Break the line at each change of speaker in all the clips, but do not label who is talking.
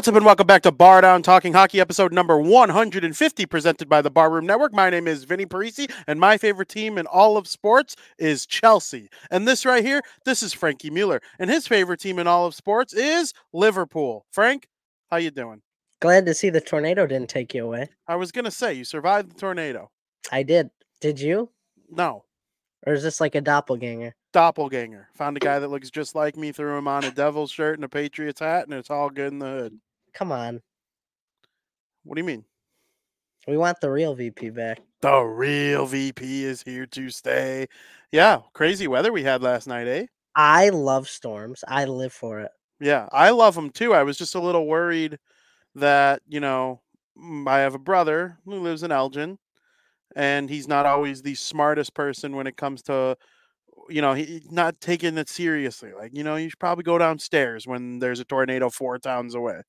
What's up, and welcome back to Bardown Talking Hockey, episode number 150, presented by the Barroom Network. My name is Vinnie Parisi, and my favorite team in all of sports is Chelsea. And this right here, this is Frankie Mueller, and his favorite team in all of sports is Liverpool. Frank, how you doing?
Glad to see the tornado didn't take you away.
I was gonna say you survived the tornado.
I did. Did you?
No,
Or is this like a doppelganger?
doppelganger. Found a guy that looks just like me, threw him on a Devils shirt and a Patriots hat, and it's all good in the hood.
Come on.
What do you mean?
We want the real VP back.
The real VP is here to stay. Yeah, crazy weather we had last night, eh?
I love storms. I live for it.
Yeah, I love them too. I was just a little worried that, you know, I have a brother who lives in Elgin and he's not always the smartest person when it comes to, you know, he he's not taking it seriously. Like, you know, you should probably go downstairs when there's a tornado four towns away.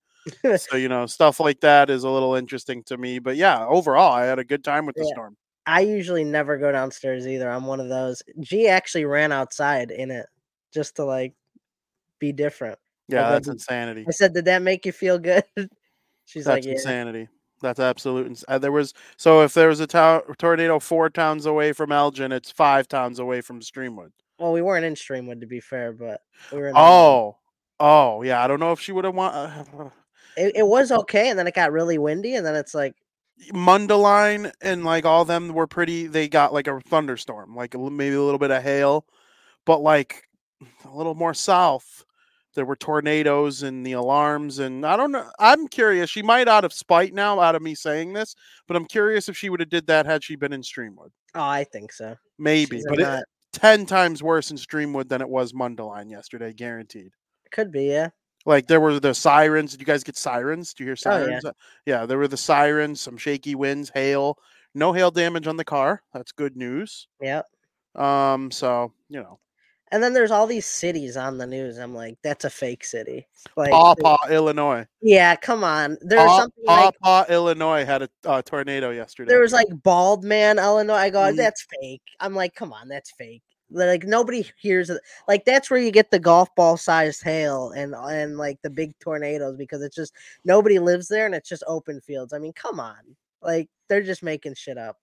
So, you know, stuff like that is a little interesting to me. But yeah, overall, I had a good time with the
Yeah.
storm.
I usually never go downstairs either. I'm one of those. G actually ran outside in it just to like be different.
Yeah, that's insanity.
I said, Did that make you feel good? She's
That's
like, Yeah.
insanity. That's absolute. ins- Uh, there was so if there was a town tornado four towns away from Elgin, it's five towns away from Streamwood.
Well, we weren't in Streamwood to be fair, but we were in
Oh, oh yeah. I don't know if she would have want uh,
it, it was okay, and then it got really windy, and then it's like
Mundelein and like all them were pretty. They got like a thunderstorm, like a, maybe a little bit of hail, but like a little more south. There were tornadoes and the alarms, and I don't know. I'm curious. She might out of spite now, out of me saying this, but I'm curious if she would have did that had she been in Streamwood.
Oh, I think so.
Maybe,
She's
but it, 10 times worse in Streamwood than it was Mundelein yesterday, guaranteed.
Could be, yeah.
Like there were the sirens. Did you guys get sirens? Do you hear sirens?
Oh, yeah.
yeah, there were the sirens, some shaky winds, hail. No hail damage on the car. That's good news.
Yep.
Um, so you know,
And then there's all these cities on the news. I'm like, that's a fake city. Like,
Paw Paw, Illinois.
yeah, come on. There's
Paw
something
Paw
like
Paw, Illinois had a uh, tornado yesterday.
there was like Bald Man, Illinois. I go,
Mhm.
that's fake. I'm like, come on, that's fake. Like nobody hears it. Like that's where you get the golf ball sized hail and and like the big tornadoes because it's just nobody lives there and it's just open fields. I mean, come on. Like they're just making shit up.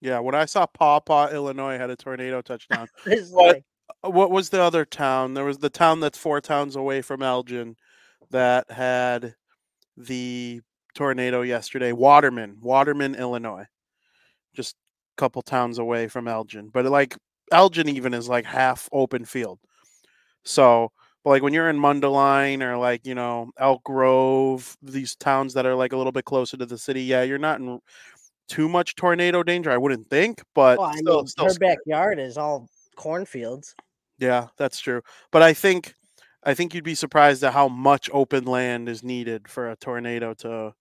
yeah, when I saw Paw Paw, Illinois had a tornado touchdown. But-
like,
Uh, what was the other town? There was the town that's four towns away from Elgin that had the tornado yesterday. Waterman, Waterman, Illinois. Just a couple towns away from Elgin. But like Elgin even is like half open field. So but like when you're in Mundelein or like, you know, Elk Grove, these towns that are like a little bit closer to the city, yeah, you're not in too much tornado danger, I wouldn't think, but
oh, I
still,
mean,
still
her
scary.
backyard is all cornfields.
Yeah, that's true. But I think I think you'd be surprised at how much open land is needed for a tornado to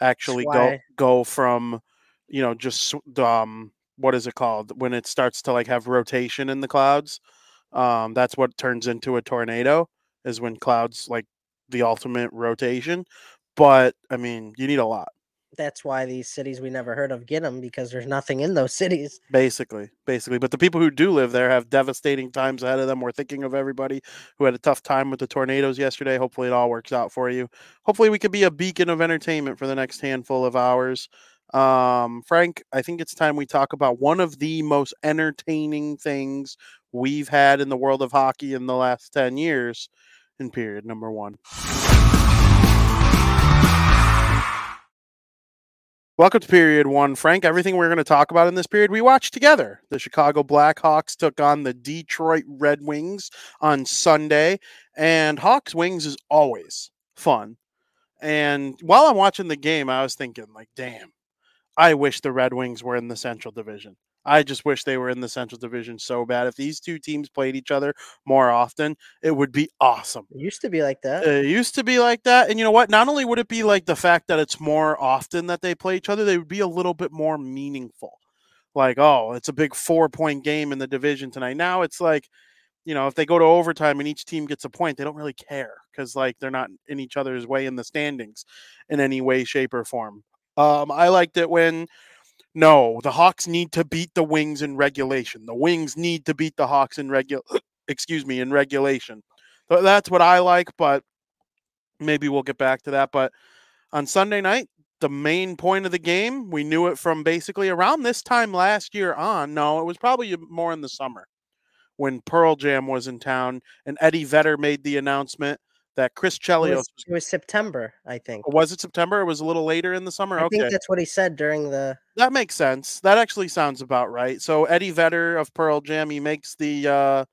actually go go from, you know, just um what is it called when it starts to like have rotation in the clouds. Um that's what turns into a tornado is when clouds like the ultimate rotation. But I mean, you need a lot.
That's why these cities we never heard of get them because there's nothing in those cities.
Basically, basically. But the people who do live there have devastating times ahead of them. We're thinking of everybody who had a tough time with the tornadoes yesterday. Hopefully, it all works out for you. Hopefully, we could be a beacon of entertainment for the next handful of hours. Um, Frank, I think it's time we talk about one of the most entertaining things we've had in the world of hockey in the last 10 years in period number one. Welcome to period one, Frank. Everything we're going to talk about in this period, we watched together. The Chicago Blackhawks took on the Detroit Red Wings on Sunday, and Hawks Wings is always fun. And while I'm watching the game, I was thinking, like, damn, I wish the Red Wings were in the Central Division. I just wish they were in the Central Division so bad. If these two teams played each other more often, it would be awesome.
It used to be like that.
It used to be like that. And you know what? Not only would it be like the fact that it's more often that they play each other, they would be a little bit more meaningful. Like, oh, it's a big four point game in the division tonight. Now it's like, you know, if they go to overtime and each team gets a point, they don't really care because like they're not in each other's way in the standings in any way, shape, or form. Um, I liked it when no, the Hawks need to beat the Wings in regulation. The Wings need to beat the Hawks in regu excuse me, in regulation. So that's what I like, but maybe we'll get back to that. But on Sunday night, the main point of the game, we knew it from basically around this time last year on. No, it was probably more in the summer when Pearl Jam was in town and Eddie Vedder made the announcement that Chris Chelios.
It was, it was September, I think.
Was it September? It was a little later in the summer.
I
okay,
think that's what he said during the.
that makes sense. That actually sounds about right. So Eddie Vedder of Pearl Jam, he makes the uh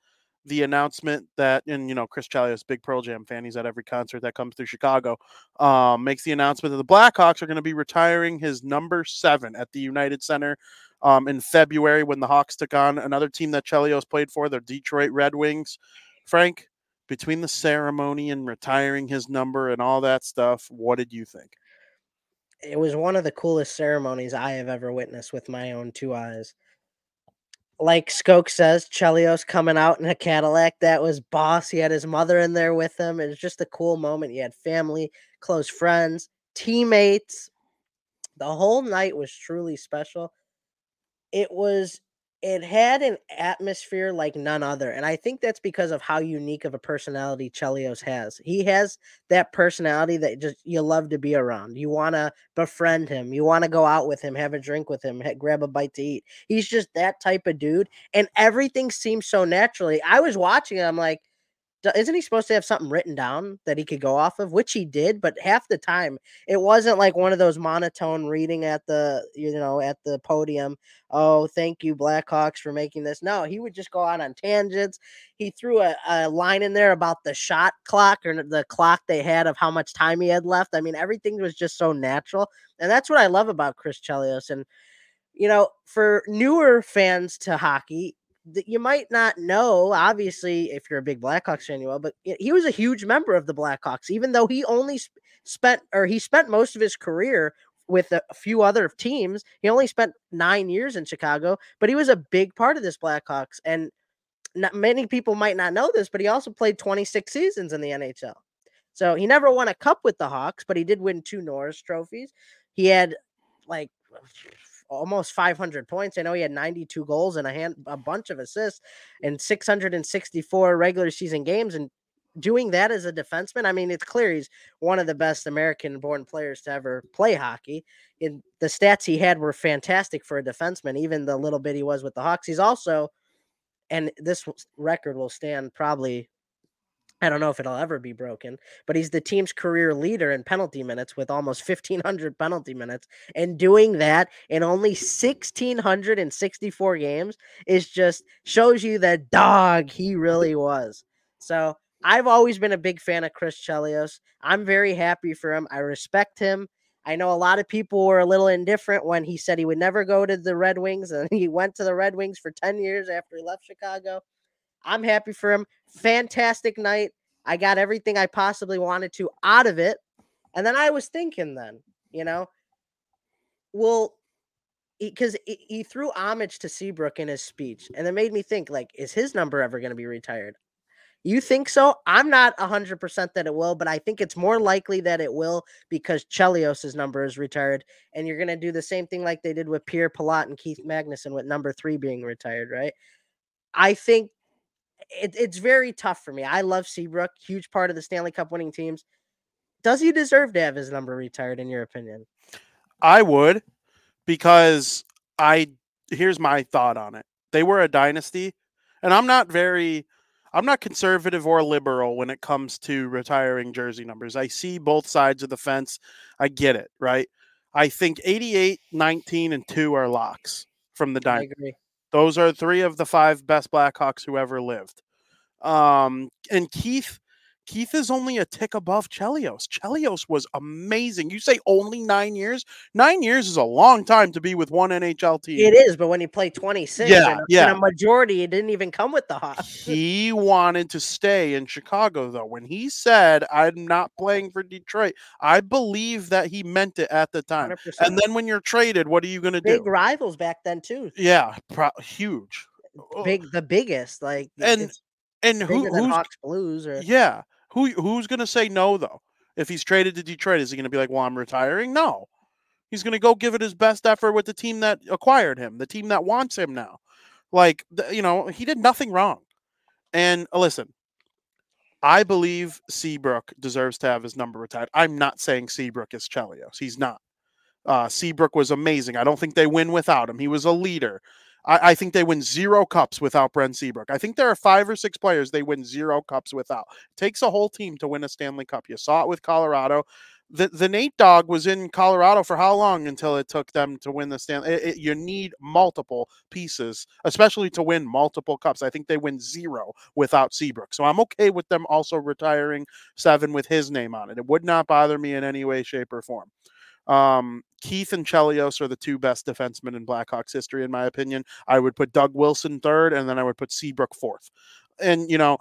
the announcement that, and you know, Chris Chelios, big Pearl Jam fan, he's at every concert that comes through Chicago. Um, makes the announcement that the Blackhawks are going to be retiring his number seven at the United Center um, in February when the Hawks took on another team that Chelios played for, the Detroit Red Wings. Frank, between the ceremony and retiring his number and all that stuff, what did you think?
It was one of the coolest ceremonies I have ever witnessed with my own two eyes. Like Skoke says, Chelios coming out in a Cadillac. That was boss. He had his mother in there with him. It was just a cool moment. He had family, close friends, teammates. The whole night was truly special. It was it had an atmosphere like none other. And I think that's because of how unique of a personality Chelios has. He has that personality that just you love to be around. You want to befriend him. You want to go out with him, have a drink with him, grab a bite to eat. He's just that type of dude. And everything seems so naturally. I was watching it, I'm like, isn't he supposed to have something written down that he could go off of? Which he did but half the time it wasn't like one of those monotone reading at the you know at the podium oh thank you blackhawks for making this. No he would just go out on tangents. He threw a, a line in there about the shot clock or the clock they had of how much time he had left. I mean everything was just so natural and that's what i love about chris chelios and you know for newer fans to hockey that you might not know, obviously, if you're a big Blackhawks fan, you will, but he was a huge member of the Blackhawks, even though he only sp- spent or he spent most of his career with a, few other teams. He only spent nine years in Chicago, but he was a big part of this Blackhawks. And not many people might not know this, but he also played 26 seasons in the NHL. So he never won a cup with the Hawks, but he did win two Norris trophies. He had like almost 500 points. I know he had 92 goals and a hand a bunch of assists and 664 regular season games and doing that as a defenseman, I mean, it's clear he's one of the best American born players to ever play hockey. In the stats he had were fantastic for a defenseman, even the little bit he was with the Hawks. He's also, and this record will stand probably I don't know if it'll ever be broken, but he's the team's career leader in penalty minutes with almost 1,500 penalty minutes. And doing that in only 1,664 games is just shows you that dog he really was. So I've always been a big fan of Chris Chelios. I'm very happy for him. I respect him. I know a lot of people were a little indifferent when he said he would never go to the Red Wings, and he went to the Red Wings for 10 years after he left Chicago. I'm happy for him. Fantastic night. I got everything I possibly wanted to out of it. And then I was thinking, then, you know, well, because he, he, threw homage to Seabrook in his speech. And it made me think, like, is his number ever going to be retired? You think so? I'm not 100% that it will, but I think it's more likely that it will because Chelios' number is retired. And you're going to do the same thing like they did with Pierre Pilote and Keith Magnuson with number three being retired, right? I think it, it's very tough for me. I love Seabrook, huge part of the Stanley Cup winning teams. Does he deserve to have his number retired, in your opinion?
I would, because I here's my thought on it. They were a dynasty, and I'm not very I'm not conservative or liberal when it comes to retiring jersey numbers. I see both sides of the fence. I get it, right? I think 88, 19, and 2 are locks from the dynasty. Those are three of the five best Blackhawks who ever lived. Um, and Keith, Keith is only a tick above Chelios. Chelios was amazing. You say only nine years? Nine years is a long time to be with one NHL team.
It is, but when he played 26,
yeah,
and,
yeah.
a majority, it didn't even come with the Hawks.
He wanted to stay in Chicago, though. When he said, I'm not playing for Detroit, I believe that he meant it at the time. 100%. And then when you're traded, what are you going to do?
Big rivals back then, too.
Yeah, pro- huge.
Big, the biggest. Like,
and and who who's
Hawks Blues or
yeah who who's gonna say no though if he's traded to Detroit is he gonna be like well I'm retiring no he's gonna go give it his best effort with the team that acquired him the team that wants him now like you know he did nothing wrong and uh, listen I believe Seabrook deserves to have his number retired. I'm not saying Seabrook is Chelios. He's not. Uh, Seabrook was amazing. I don't think they win without him. He was a leader. I, I, think they win zero cups without Brent Seabrook. I think there are five or six players they win zero cups without. It takes a whole team to win a Stanley Cup. You saw it with Colorado. The the Nate dog was in Colorado for how long until it took them to win the Stanley? It, it, you need multiple pieces, especially to win multiple cups. I think they win zero without Seabrook. So I'm okay with them also retiring seven with his name on it. It would not bother me in any way, shape, or form. Um, Keith and Chelios are the two best defensemen in Blackhawks history, in my opinion. I would put Doug Wilson third, and then I would put Seabrook fourth. And, you know,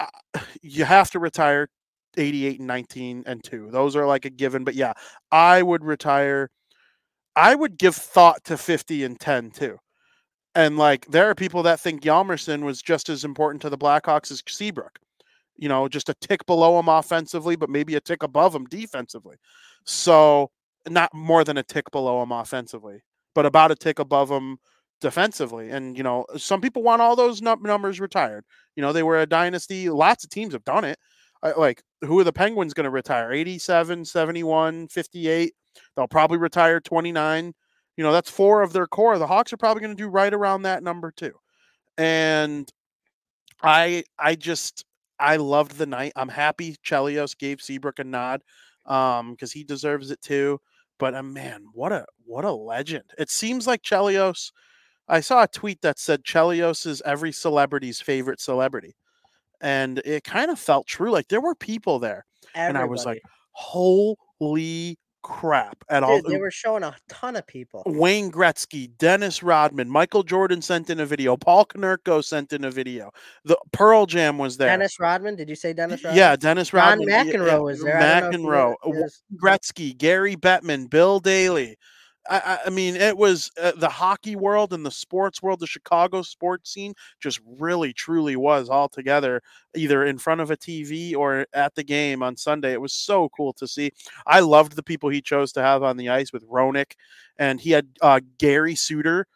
you have to retire 88 and 19 and 2. Those are like a given. But yeah, I would retire. I would give thought to 50 and 10 too. And like there are people that think Hjalmarsson was just as important to the Blackhawks as Seabrook. You know, just a tick below him offensively, but maybe a tick above him defensively. So not more than a tick below him offensively, but about a tick above him defensively. And, you know, some people want all those num- numbers retired. You know, they were a dynasty. Lots of teams have done it. I, like, who are the Penguins going to retire? 87, 71, 58. They'll probably retire 29. You know, that's four of their core. The Hawks are probably going to do right around that number too. And I, I just, I loved the night. I'm happy Chelios gave Seabrook a nod um because he deserves it too. But uh, man, what a what a legend! It seems like Chelios. I saw a tweet that said Chelios is every celebrity's favorite celebrity, and it kind of felt true. Like there were people there, Everybody. and I was like, "Holy crap at
Dude,
all.
They were showing a ton of people.
Wayne Gretzky, Dennis Rodman, Michael Jordan sent in a video. Paul Konerko sent in a video. The Pearl Jam was there.
Dennis Rodman. Did you say Dennis Rodman?
Yeah, Dennis Rodman.
Ron McEnroe yeah, was there.
McEnroe, Gretzky, Gary Bettman, Bill Daly. I, I, mean, it was uh, the hockey world and the sports world, the Chicago sports scene just really, truly was all together, either in front of a TV or at the game on Sunday. It was so cool to see. I loved the people he chose to have on the ice with Roenick, and he had uh, Gary Suter,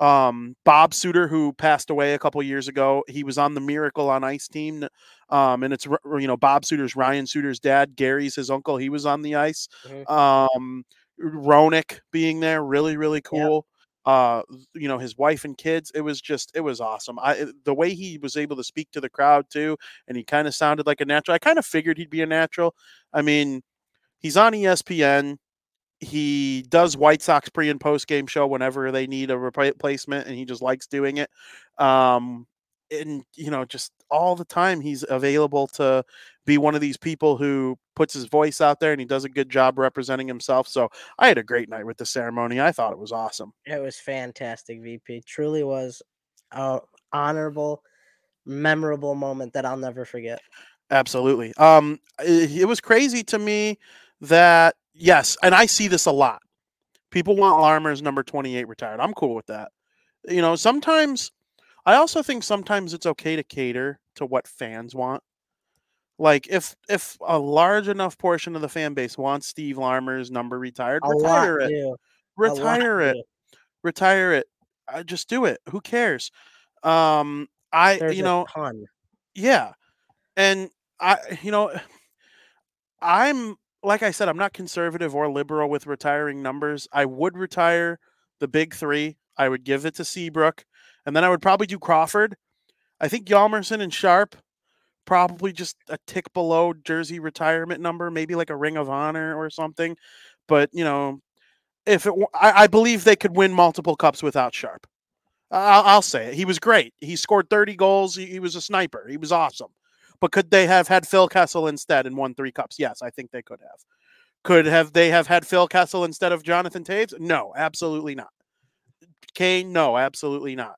um, Bob Suter, who passed away a couple years ago. He was on the Miracle on Ice team, um, and it's you know Bob Suter's Ryan Suter's dad. Gary's his uncle. He was on the ice. Mm-hmm. Um, Roenick being there, really, really cool. Uh, you know, his wife and kids. It was just, it was awesome. I the way he was able to speak to the crowd too, and he kind of sounded like a natural. I kind of figured he'd be a natural. I mean, he's on ESPN. He does White Sox pre and post game show whenever they need a replacement, and he just likes doing it. Um, and you know just all the time he's available to be one of these people who puts his voice out there and he does a good job representing himself. So i had a great night with the ceremony. I thought it was awesome.
It was fantastic vp truly was a honorable memorable moment that i'll never forget.
Absolutely. Um it, it was crazy to me that yes and i see this a lot. People want larmer's number 28 retired. I'm cool with that. You know sometimes I also think sometimes it's okay to cater to what fans want. Like if if a large enough portion of the fan base wants Steve Larmer's number retired, a retire lot, it. Do. Retire it. Do. Retire it. I just do it. Who cares? Um I There's you know. Yeah. And I you know I'm like I said, I'm not conservative or liberal with retiring numbers. I would retire the big three. I would give it to Seabrook and then I would probably do Crawford. I think Hjalmarsson and Sharp probably just a tick below jersey retirement number, maybe like a Ring of Honor or something. But you know, if it, I, I believe they could win multiple cups without Sharp. I'll, I'll say it. He was great. He scored 30 goals. He, he, was a sniper. He was awesome. But could they have had Phil Kessel instead and won three cups? Yes, I think they could have. Could have they have had Phil Kessel instead of Jonathan Toews? No, absolutely not. Kane? No, absolutely not.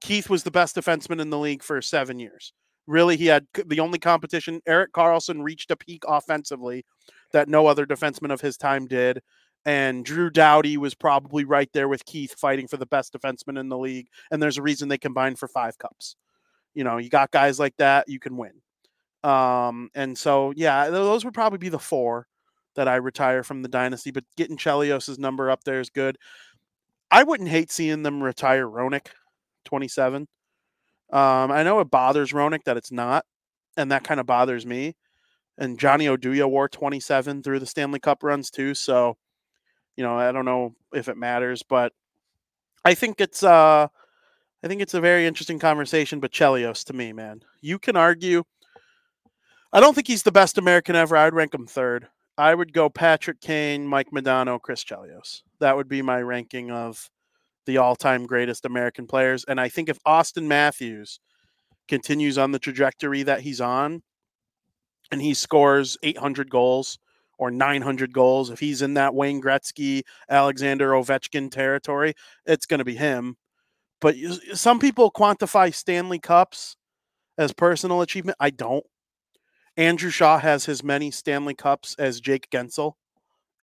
Keith was the best defenseman in the league for seven years. Really, he had the only competition. Erik Karlsson reached a peak offensively that no other defenseman of his time did. And Drew Doughty was probably right there with Keith fighting for the best defenseman in the league. And there's a reason they combined for five cups. You know, you got guys like that, you can win. Um, and so, yeah, those would probably be the four that I retire from the dynasty. But getting Chelios's number up there is good. I wouldn't hate seeing them retire Roenick. 27. Um, I know it bothers Roenick that it's not, and that kind of bothers me. And Johnny Oduya wore 27 through the Stanley Cup runs too. So, you know, I don't know if it matters, but I think it's uh I think it's a very interesting conversation. But Chelios to me, man, you can argue. I don't think he's the best American ever. I'd rank him third. I would go Patrick Kane, Mike Modano, Chris Chelios. That would be my ranking of the all-time greatest American players. And I think if Auston Matthews continues on the trajectory that he's on, and he scores 800 goals or 900 goals, if he's in that Wayne Gretzky, Alexander Ovechkin territory, it's going to be him. But some people quantify Stanley Cups as personal achievement. I don't. Andrew Shaw has as many Stanley Cups as Jake Guentzel,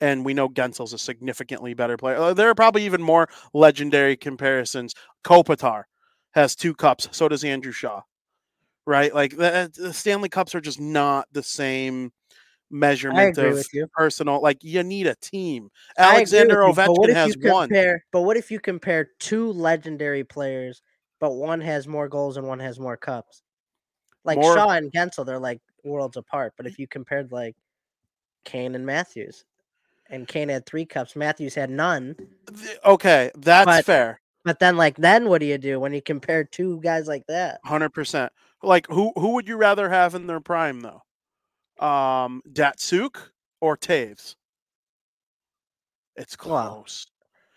and we know Guentzel's a significantly better player. Uh, there are probably even more legendary comparisons. Kopitar has two cups, so does Andrew Shaw right? Like the, the Stanley Cups are just not the same measurement of personal. Like you need a team. Alexander Ovechkin has
compare,
one.
But what if you compare two legendary players, but one has more goals and one has more cups? Like more, Shaw and Guentzel, they're like worlds apart. But if you compared like Kane and Matthews, and Kane had three cups, Matthews had none.
Okay, that's
but,
fair.
But then, like, then what do you do when you compare two guys like that?
Hundred percent. Like who who would you rather have in their prime though? Um Datsyuk or Toews? It's close.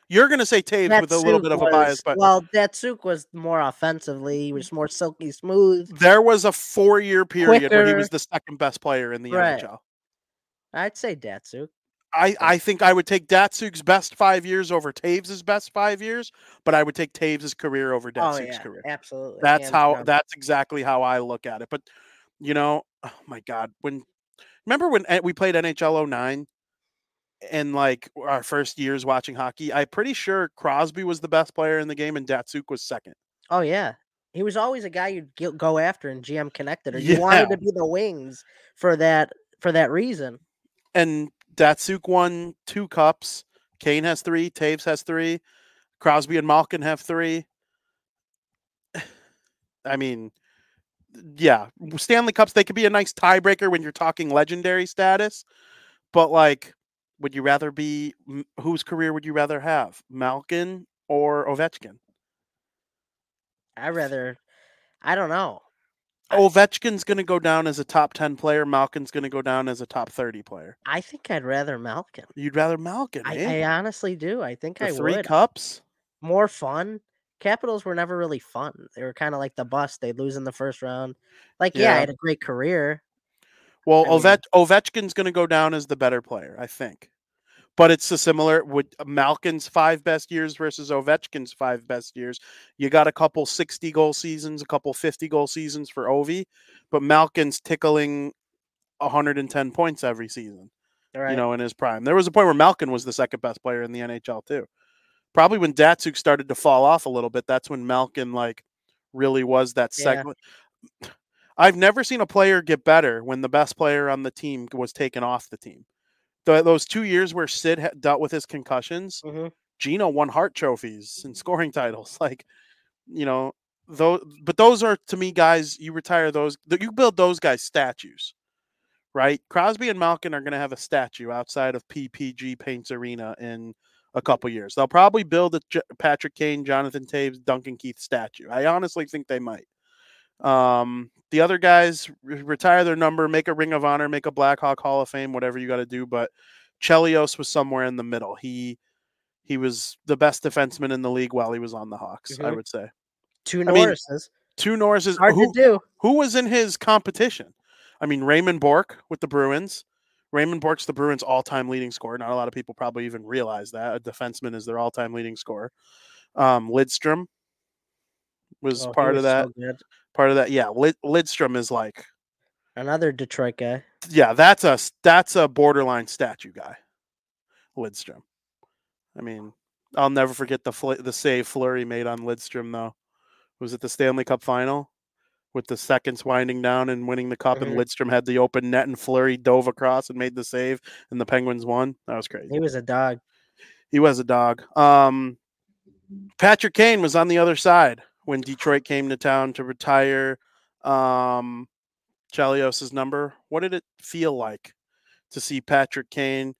You're gonna say Toews with a little bit of a bias, but
well, Datsyuk was more offensively. He was more silky smooth.
There was a four year period quicker. where he was the second best player in the right. NHL.
I'd say Datsyuk.
I, I think I would take Datsyuk's best five years over Toews' best five years, but I would take Toews' career over Datsyuk's oh, yeah, career.
Absolutely.
That's how down. that's exactly how I look at it. But you know, oh my God, when remember when eh, we played NHL 09 and like our first years watching hockey, I'm pretty sure Crosby was the best player in the game and Datsyuk was second.
Oh yeah. He was always a guy you'd go after in GM connected or you yeah. wanted to be the wings for that for that reason.
And Datsyuk won two cups. Kane has three. Toews has three. Crosby and Malkin have three. I mean, yeah, Stanley Cups, they could be a nice tiebreaker when you're talking legendary status. But, like, would you rather be whose career would you rather have, Malkin or Ovechkin?
I rather, I don't know.
Ovechkin's going to go down as a top 10 player. Malkin's going to go down as a top 30 player.
I think I'd rather Malkin.
You'd rather Malkin.
I,
eh?
I honestly do. I think
the
I
three
would.
cups.
More fun. Capitals were never really fun. They were kind of like the bust. They'd lose in the first round. Like, yeah, yeah I had a great career.
Well, I mean, Ovechkin's going to go down as the better player, I think but it's a similar with Malkin's five best years versus Ovechkin's five best years. You got a couple 60 goal seasons, a couple 50 goal seasons for Ovi, but Malkin's tickling 110 points every season. Right. You know, in his prime. There was a point where Malkin was the second best player in the NHL too. Probably when Datsyuk started to fall off a little bit, that's when Malkin like really was that segment. Yeah. I've never seen a player get better when the best player on the team was taken off the team the, those two years where Sid ha- dealt with his concussions, mm-hmm. Gino won Hart trophies and scoring titles. Like, you know, those. But those are to me, guys. You retire those. You build those guys statues, right? Crosby and Malkin are going to have a statue outside of PPG Paints Arena in a couple years. They'll probably build a J- Patrick Kane, Jonathan Toews, Duncan Keith statue. I honestly think they might. Um, the other guys re- retire their number, make a Ring of Honor, make a Blackhawk Hall of Fame, whatever you got to do. But Chelios was somewhere in the middle. He he was the best defenseman in the league while he was on the Hawks. Mm-hmm. I would say
two Norrises. I mean,
two Norrises.
Hard
who,
to do.
Who was in his competition? I mean, Raymond Bourque with the Bruins. Raymond Bourque's the Bruins' all-time leading scorer. Not a lot of people probably even realize that a defenseman is their all-time leading scorer. Um, Lidstrom was oh, part of that. So part of that. Yeah, Lid- Lidstrom is like
another Detroit guy.
Yeah, that's a that's a borderline statue guy. Lidstrom. I mean, I'll never forget the fl- the save Fleury made on Lidstrom though. Was it the Stanley Cup final with the seconds winding down and winning the cup, mm-hmm. and Lidstrom had the open net and Fleury dove across and made the save, and the Penguins won. That was crazy.
He was a dog.
He was a dog. Um, Patrick Kane was on the other side when Detroit came to town to retire. Um, Chelios' number. What did it feel like to see Patrick Kane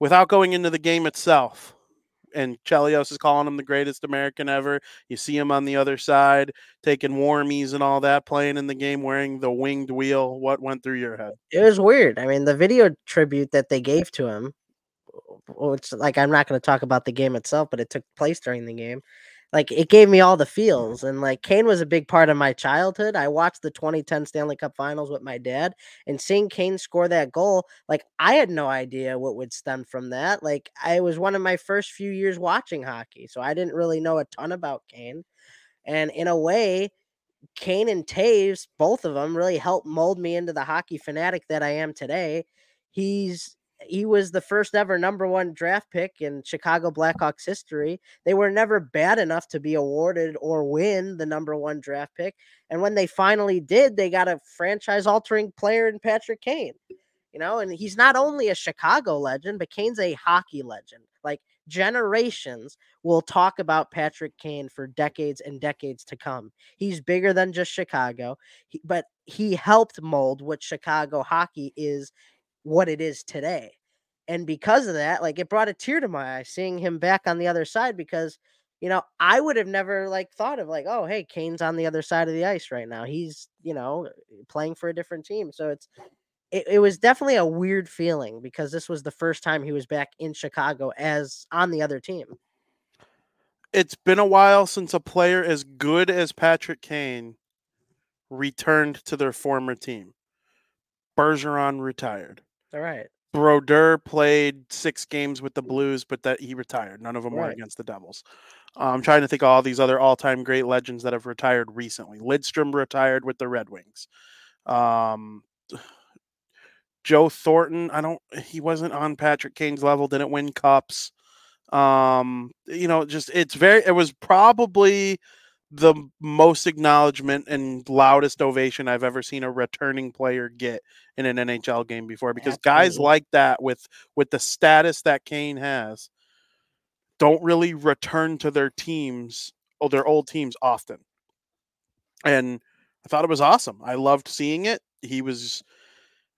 without going into the game itself? And Chelios is calling him the greatest American ever. You see him on the other side taking warmies and all that, playing in the game wearing the winged wheel. What went through your head?
It was weird. I mean, the video tribute that they gave to him, which like I'm not going to talk about the game itself, but it took place during the game like it gave me all the mm-hmm. feels and like Kane was a big part of my childhood. I watched the 2010 Stanley Cup Finals with my dad and seeing Kane score that goal, like I had no idea what would stem from that. Like I was one of my first few years watching hockey, so I didn't really know a ton about Kane. And in a way, Kane and Toews, both of them really helped mold me into the hockey fanatic that I am today. He's he was the first ever number one draft pick in Chicago Blackhawks history. They were never bad enough to be awarded or win the number one draft pick. And when they finally did, they got a franchise altering player in Patrick Kane. You know, and he's not only a Chicago legend, but Kane's a hockey legend. Like generations will talk about Patrick Kane for decades and decades to come. He's bigger than just Chicago, but he helped mold what Chicago hockey is what it is today. And because of that, like it brought a tear to my eye seeing him back on the other side because you know, I would have never like thought of like, oh, hey, Kane's on the other side of the ice right now. He's, you know, playing for a different team. So it's it, it was definitely a weird feeling because this was the first time he was back in Chicago as on the other team.
It's been a while since a player as good as Patrick Kane returned to their former team. Bergeron retired.
All right.
Brodeur played six games with the Blues, but that he retired. None of them
Right.
were against the Devils. I'm trying to think of all these other all-time great legends that have retired recently. Lidstrom retired with the Red Wings. Um, Joe Thornton, I don't. He wasn't on Patrick Kane's level. Didn't win cups. Um, you know, just it's very. It was probably the most acknowledgement and loudest ovation I've ever seen a returning player get in an NHL game before because guys like that with with the status that Kane has don't really return to their teams or their old teams often. And I thought it was awesome. I loved seeing it. He was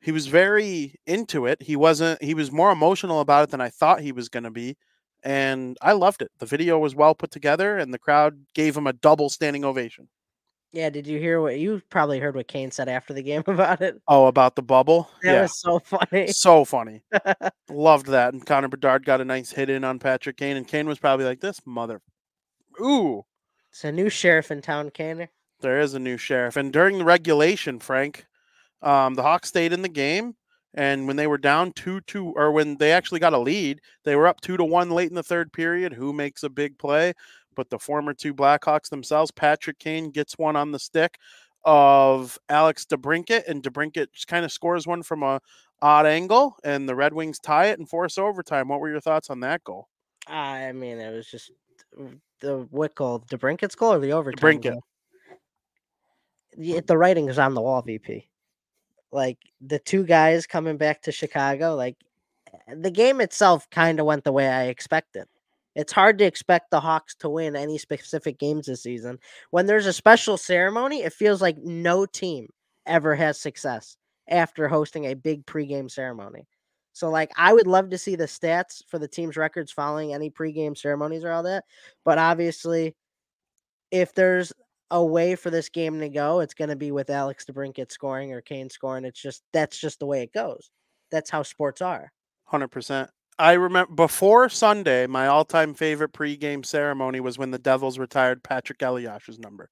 he was very into it. He wasn't he was more emotional about it than I thought he was going to be and I loved it. The video was well put together and the crowd gave him a double standing ovation.
Yeah, did you hear what you probably heard what Kane said after the game about it?
Oh, about the bubble?
That
yeah.
was so funny.
So funny. Loved that. And Connor Bedard got a nice hit in on Patrick Kane, and Kane was probably like, This mother. Ooh,
It's a new sheriff in town, Kane.
there is a new sheriff. And during the regulation, Frank, um, the Hawks stayed in the game. And when they were down 2 2, or when they actually got a lead, they were up 2 to 1 late in the third period. Who makes a big play? But the former two Blackhawks themselves, Patrick Kane gets one on the stick of Alex DeBrincat, and DeBrincat just kind of scores one from a odd angle, and the Red Wings tie it and force overtime. What were your thoughts on that goal?
I mean, it was just the what goal? DeBrincat's goal or the overtime?
Brincat.
goal? The writing is on the wall, VP. Like the two guys coming back to Chicago, like eh, the game itself kind of went the way I expected. It's hard to expect the Hawks to win any specific games this season. When there's a special ceremony, it feels like no team ever has success after hosting a big pregame ceremony. So, like, I would love to see the stats for the team's records following any pregame ceremonies or all that. But obviously, if there's a way for this game to go, it's going to be with Alex DeBrincat scoring or Kane scoring. It's just that's just the way it goes. That's how sports are.
Hundred percent. I remember before Sunday, my all-time favorite pregame ceremony was when the Devils retired Patrick Elias's number.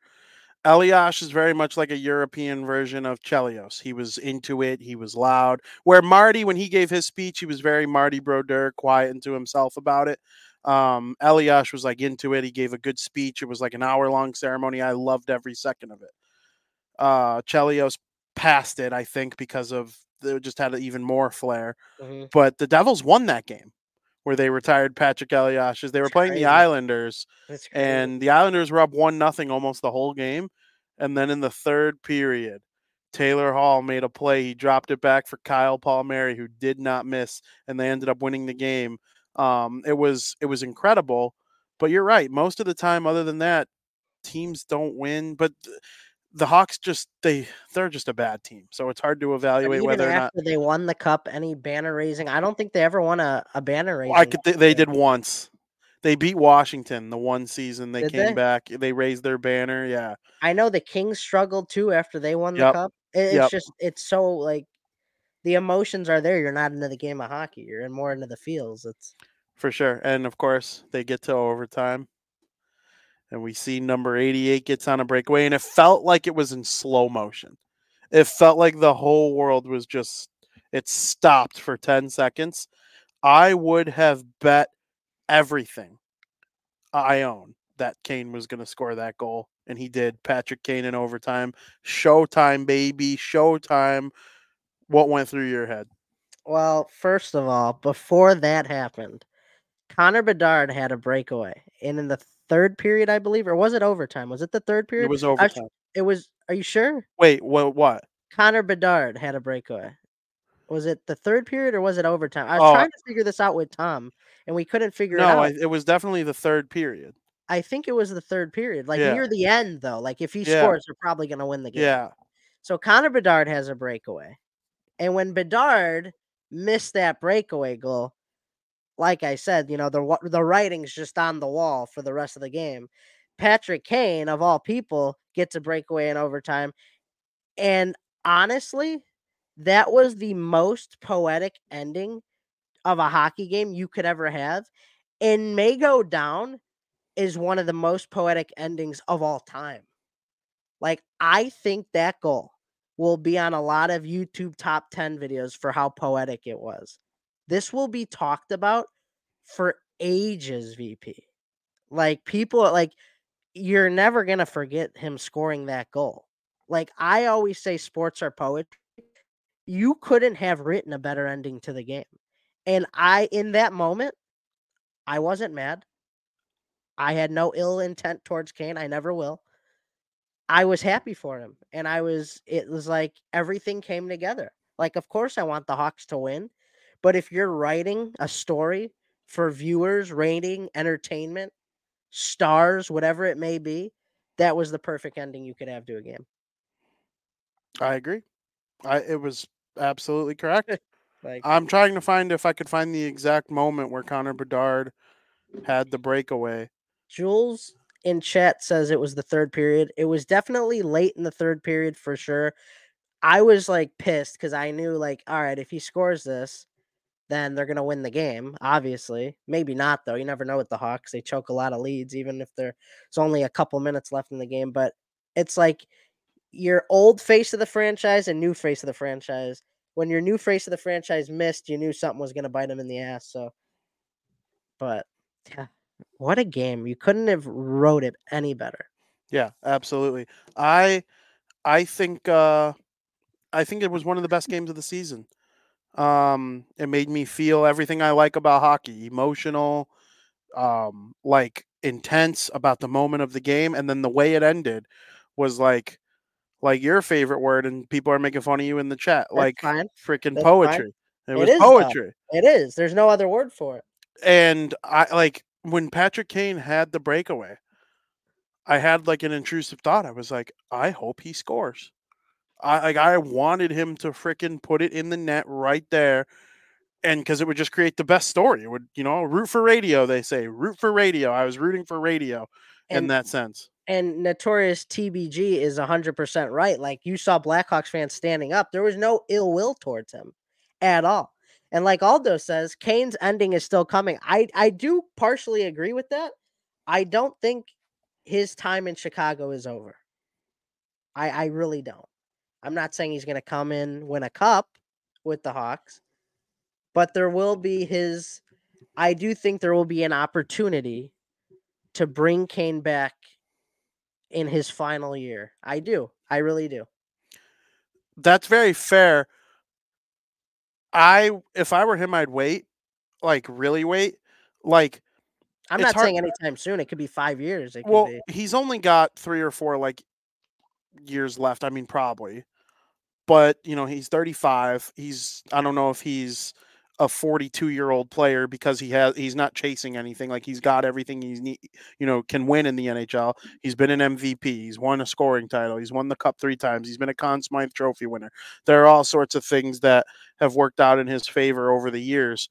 Elias is very much like a European version of Chelios. He was into it. He was loud. Where Marty, when he gave his speech, he was very Marty Brodeur, quiet and to himself about it. Um, Elias was like into it. He gave a good speech. It was like an hour-long ceremony. I loved every second of it. Uh, Chelios passed it, I think, because of they just had even more flair
Mhm.
but the Devils won that game where they retired Patrick Elias as they were
That's
playing
crazy.
the Islanders and the Islanders were up one nothing almost the whole game. And then in the third period, Taylor Hall made a play. He dropped it back for Kyle Palmieri, who did not miss, and they ended up winning the game. Um, it was it was incredible. But you're right. Most of the time, other than that, teams don't win. But th- the Hawks just they they're just a bad team. So it's hard to evaluate whether or not
they won the cup, any banner raising, I don't think they ever won a, a banner raising.
I could they, they did once. They beat Washington the one season they
Did
came
they?
back. They raised their banner. Yeah.
I know the Kings struggled too after they won the
Yep.
cup. It's
Yep.
just it's so like the emotions are there. You're not into the game of hockey. You're in more into the feels. It's
For sure. And of course, they get to overtime. And we see number 88 gets on a breakaway. And it felt like it was in slow motion. It felt like the whole world was just, it stopped for 10 seconds. I would have bet everything I own that Kane was going to score that goal. And he did. Patrick Kane in overtime. Showtime, baby. Showtime. What went through your head?
well, first of all, before that happened, Connor Bedard had a breakaway. And in the third period, I believe, or was it overtime? Was it the third period?
It was
I
overtime.
It was are you sure?
Wait, what? What?
Connor Bedard had a breakaway. Was it the third period or was it overtime? I was
Oh,
trying to figure this out with Tom, and we couldn't figure it out.
I, it was definitely the third period.
I think it was the third period, like
Yeah.
near the end, though. Like if he
Yeah.
scores, they're probably going to win the game.
Yeah.
So Connor Bedard has a breakaway, and when Bedard missed that breakaway goal, like I said, you know the the writing's just on the wall for the rest of the game. Patrick Kane, of all people, gets a breakaway in overtime, and honestly, that was the most poetic ending of a hockey game you could ever have. And may go down is one of the most poetic endings of all time. Like, I think that goal will be on a lot of YouTube top 10 videos for how poetic it was. This will be talked about for ages, VP. Like, people, like, you're never going to forget him scoring that goal. Like, I always say sports are poetry. You couldn't have written a better ending to the game. And I, in that moment, I wasn't mad. I had no ill intent towards Kane. I never will. I was happy for him. And I was, it was like everything came together. Like, of course, I want the Hawks to win. But if you're writing a story for viewers, rating, entertainment, stars, whatever it may be, that was the perfect ending you could have to a game.
I agree. I it was absolutely correct.
Like,
I'm trying to find if I could find the exact moment where Connor Bedard had the breakaway.
Jules in chat says it was the third period. It was definitely late in the third period for sure. I was like pissed because I knew like, all right, if he scores this, then they're gonna win the game. Obviously, maybe not though. You never know with the Hawks; they choke a lot of leads, even if there's only a couple minutes left in the game. But it's like your old face of the franchise and new face of the franchise. When your new face of the franchise missed, you knew something was gonna bite him in the ass. So, but yeah, what a game! You couldn't have wrote it any better.
Yeah, absolutely. I I think uh I think it was one of the best games of the season. Um it made me feel everything I like about hockey, emotional, um like intense about the moment of the game and then the way it ended was like like your favorite word and people are making fun of you in the chat like
fine.
freaking
That's fine.
poetry. It,
It
was
is, though.
poetry.
It is. There's no other word for it.
and I like when Patrick Kane had the breakaway, I had like an intrusive thought. I was like, I hope he scores. I like I wanted him to freaking put it in the net right there. And because it would just create the best story. It would, you know, root for radio, they say. Root for radio. I was rooting for radio in that sense.
and notorious TBG is 100% right. Like you saw Blackhawks fans standing up. There was no ill will towards him at all. And like Aldo says, Kane's ending is still coming. I I do partially agree with that. I don't think his time in Chicago is over. I I really don't. I'm not saying he's going to come in win a cup with the Hawks, but there will be his I do think there will be an opportunity to bring Kane back in his final year. I do. I really do.
That's very fair. I if I were him, I'd wait. Like really wait. Like
I'm not
hard-
saying anytime soon. It could be five years. It could
Well,
be.
he's only got three or four like years left. I mean, probably, but you know, he's 35. He's I don't know if he's a 42 year old player because he has he's not chasing anything like he's got everything he's need, you know can win in the NHL. He's been an MVP. He's won a scoring title. He's won the cup 3 times. He's been a Conn Smythe trophy winner. There are all sorts of things that have worked out in his favor over the years.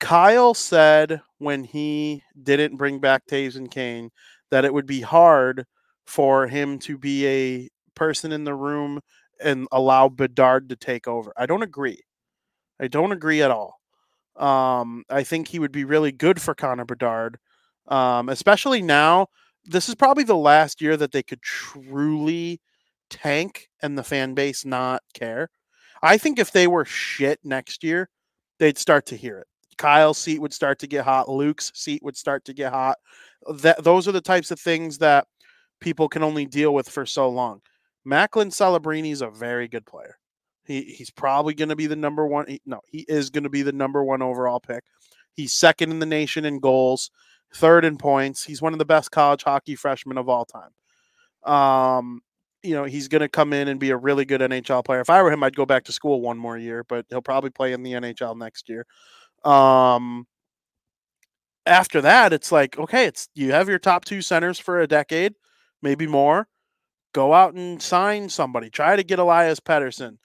Kyle said when he didn't bring back Toews and Kane that it would be hard for him to be a person in the room and allow Bedard to take over. I don't agree. I don't agree at all. Um, I think he would be really good for Connor Bedard, um, especially now. This is probably the last year that they could truly tank and the fan base not care. I think if they were shit next year, they'd start to hear it. Kyle's seat would start to get hot. Luke's seat would start to get hot. That those are the types of things that people can only deal with for so long. Macklin Celebrini is a very good player. He he's probably going to be the number one. He, no, he is going to be the number one overall pick. He's second in the nation in goals, third in points. He's one of the best college hockey freshmen of all time. Um, you know, he's going to come in and be a really good NHL player. If I were him, I'd go back to school one more year, but he'll probably play in the NHL next year. Um, after that, it's like, okay, it's you have your top two centers for a decade, maybe more. Go out and sign somebody. Try to get Elias Pettersson.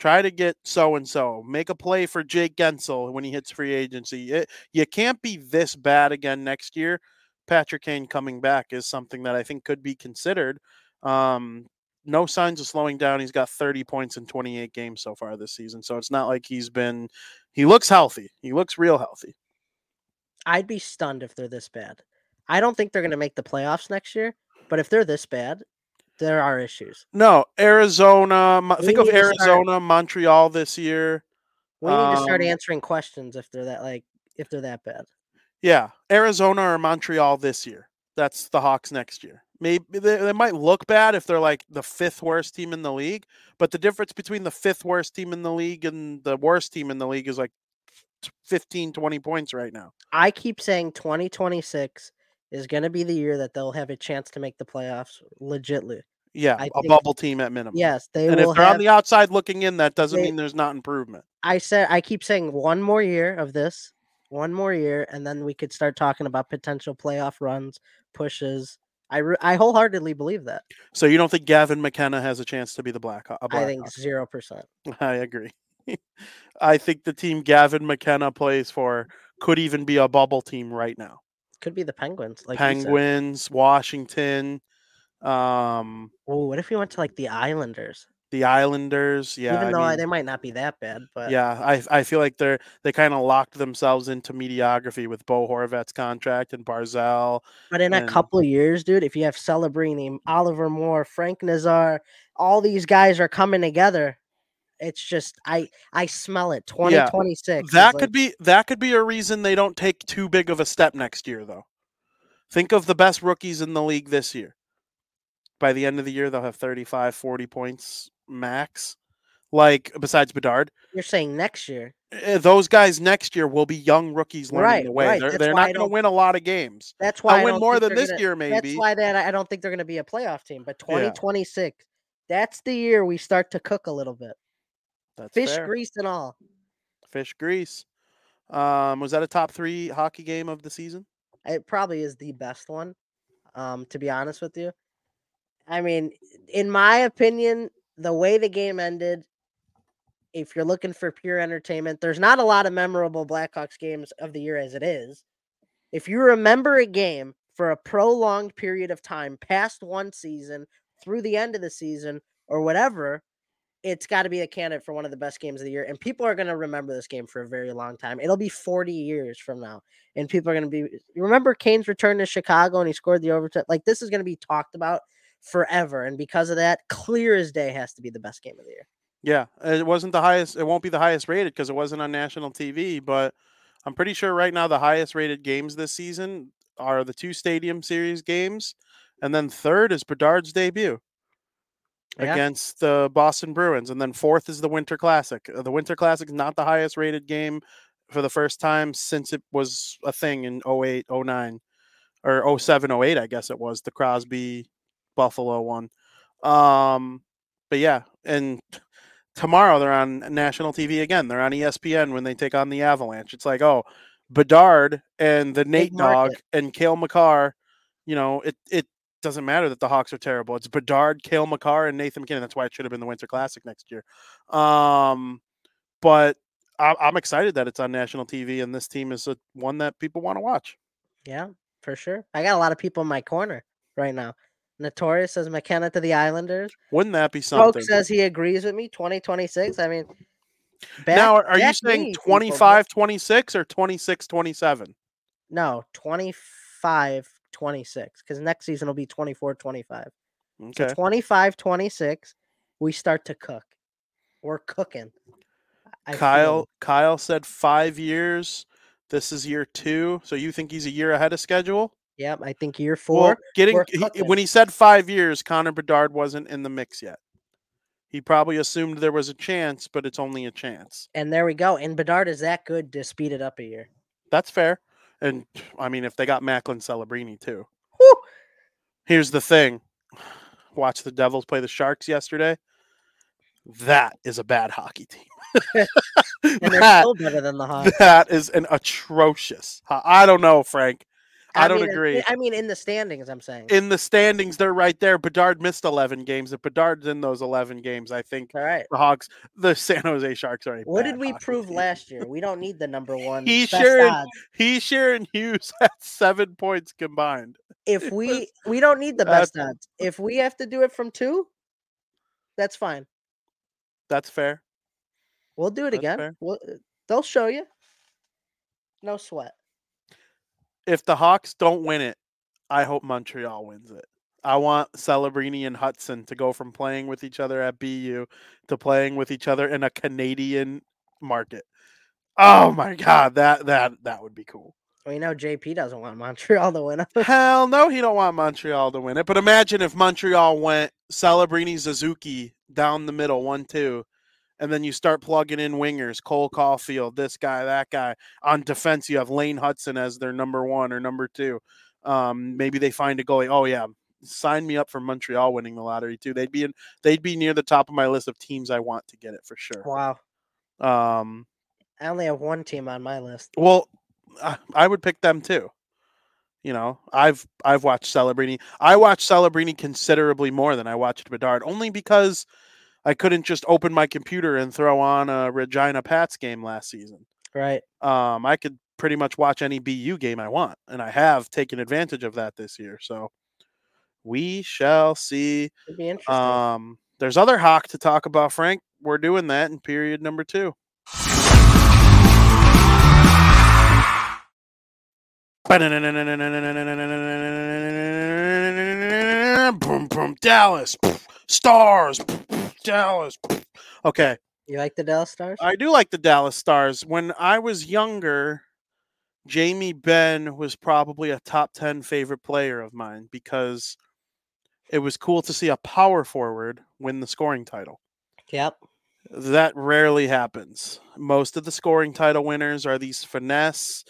Try to get so and so. Make a play for Jake Guentzel when he hits free agency. It, you can't be this bad again next year. Patrick Kane coming back is something that I think could be considered. Um, no signs of slowing down. He's got 30 points in 28 games so far this season. So it's not like he's been, he looks healthy. He looks real healthy.
I'd be stunned if they're this bad. I don't think they're going to make the playoffs next year, but if they're this bad, there are issues.
No, Arizona.
We
think of
to start-
Arizona, Montreal this year.
We need to start
Um,
answering questions if they're that like if they're that bad.
Yeah, Arizona or Montreal this year. That's the Hawks next year. Maybe they, they might look bad if they're like the fifth worst team in the league, but the difference between the fifth worst team in the league and the worst team in the league is like t- 15, 20 points right now.
I keep saying 2026 is going to be the year that they'll have a chance to make the playoffs legitly.
Yeah,
I
a
think-
bubble team at minimum.
Yes, they
and
will
if they're
have
on the outside looking in, that doesn't
they-
mean there's not improvement.
I said I keep saying one more year of this, one more year, and then we could start talking about potential playoff runs, pushes. I re- I wholeheartedly believe that.
So you don't think Gavin McKenna has a chance to be the Black? A
I
Black
think zero percent.
I agree. I think the team Gavin McKenna plays for could even be a bubble team right now.
Could be the Penguins. Like.
Penguins, Washington, um,
Oh, what if we went to like the Islanders?
the Islanders. Yeah,
Even though I-
mean,
they might not be that bad, but
yeah, I I feel like they're they kind of locked themselves into mediocrity with Bo Horvat's contract and Barzal.
But in a couple of years, dude, if you have Celebrini, Oliver Moore, Frank Nazar, all these guys are coming together. It's just I I smell it. Twenty twenty six.
That could be that could be a reason they don't take too big of a step next year, though. Think of the best rookies in the league this year. By the end of the year, they'll have 35, 40 points max. Like besides Bedard,
You're saying next year.
Eh, those guys next year will be young rookies learning
Right,
the way.
right.
They're, they're not going to win a lot of games.
That's why I
win more than this
gonna-
year, maybe.
That's why that I don't think they're going to be a playoff team. But 2026, that's the year we start to cook a little bit.
That's
Fish
fair.
grease and all.
Fish grease. Um, was that a top three hockey game of the season?
It probably is the best one. Um, to be honest with you, I mean, in my opinion, the way the game ended, if you're looking for pure entertainment, there's not a lot of memorable Blackhawks games of the year as it is. If you remember a game for a prolonged period of time, past one season, through the end of the season, or whatever, it's got to be a candidate for one of the best games of the year. And people are going to remember this game for a very long time. It'll be 40 years from now. And people are going to be, remember Kane's return to Chicago and he scored the overtime? Like, this is going to be talked about forever. And because of that, clear as day has to be the best game of the year.
Yeah, it wasn't the highest. It won't be the highest rated because it wasn't on national TV. But I'm pretty sure right now the highest rated games this season are the two Stadium Series games, and then third is Bedard's debut
Yeah.
against the Boston Bruins, and then fourth is the Winter Classic. Uh, The Winter Classic is not the highest rated game for the first time since it was a thing in 08, 09, or 07, 08, I guess it was the Crosby Buffalo one. Um, but yeah, and tomorrow they're on national TV again. They're on ESPN when they take on the Avalanche. It's like, oh, Bedard and the Nate
Big
Dog
market.
and Cale Makar. You know, it it doesn't matter that the Hawks are terrible. It's Bedard, Cale Makar, and Nathan MacKinnon. That's why it should have been the Winter Classic next year. Um, but I, I'm excited that it's on national TV, and this team is a, one that people want to watch.
Yeah, for sure. I got a lot of people in my corner right now. Notorious says McKenna to the Islanders.
Wouldn't that be something?
Says he agrees with me. 2026. I mean, back-
now, are, are you saying
me, people,
25 26 or 26 27?
No, 25 26. Because next season will be 24 25. So
Okay.
25 26, we start to cook. We're cooking. I
Kyle. Kyle said five years. This is year two. So you think he's a year ahead of schedule?
Yep, I think year
Well,
four.
getting he- when he said five years, Connor Bedard wasn't in the mix yet. He probably assumed there was a chance, but it's only a chance.
and there we go. And Bedard is that good to speed it up a year.
That's fair. And I mean, if they got Macklin Celebrini too.
Whew.
Here's the thing. Watch the Devils play the Sharks yesterday. That is a bad hockey team.
And they're
that,
still better than the Hawks.
that is an atrocious. I don't know, Frank. I, don't
mean,
agree.
I mean, in the standings, I'm saying.
In the standings, they're right there. Bedard missed 11 games. If Bedard's in those 11 games, I think
All right.
the Hawks, the San Jose Sharks are
What did we prove
team.
last year? We don't need the number one.
He
best
sure-
odds.
He, Sharon Hughes had seven points combined.
If we we don't need the best odds. If we have to do it from two, that's fine.
That's fair.
We'll do it
That's
again. We'll, they'll show you. No sweat.
If the Hawks don't win it, I hope Montreal wins it. I want Celebrini and Hutson to go from playing with each other at BU to playing with each other in a Canadian market. Oh my god, that that that would be cool.
We know JP doesn't want Montreal to win. It.
Hell no, he don't want Montreal to win it. But imagine if Montreal went Celebrini Suzuki down the middle, one two, and then you start plugging in wingers, Cole Caufield, this guy, that guy. On defense, you have Lane Hutson as their number one or number two. Um, maybe they find a goalie. Oh yeah, sign me up for Montreal winning the lottery too. They'd be in, they'd be near the top of my list of teams I want to get it for sure.
wow.
Um,
I only have one team on my list.
well, I- I would pick them too. You know, I've I've watched Celebrini. I watched Celebrini considerably more than I watched Bedard, only because I couldn't just open my computer and throw on a Regina Pats game last season.
Right.
Um, I could pretty much watch any BU game I want, and I have taken advantage of that this year. So we shall see.
It'd be interesting.
Um, there's other hawk to talk about, Frank. We're doing that in period number two. Boom, boom, Dallas, Stars, Dallas. Okay,
you like the Dallas Stars?
I do like the Dallas Stars. When I was younger, Jamie Benn was probably a top 10 favorite player of mine because it was cool to see a power forward win the scoring title.
yep.
That rarely happens. Most of the scoring title winners are these finesse,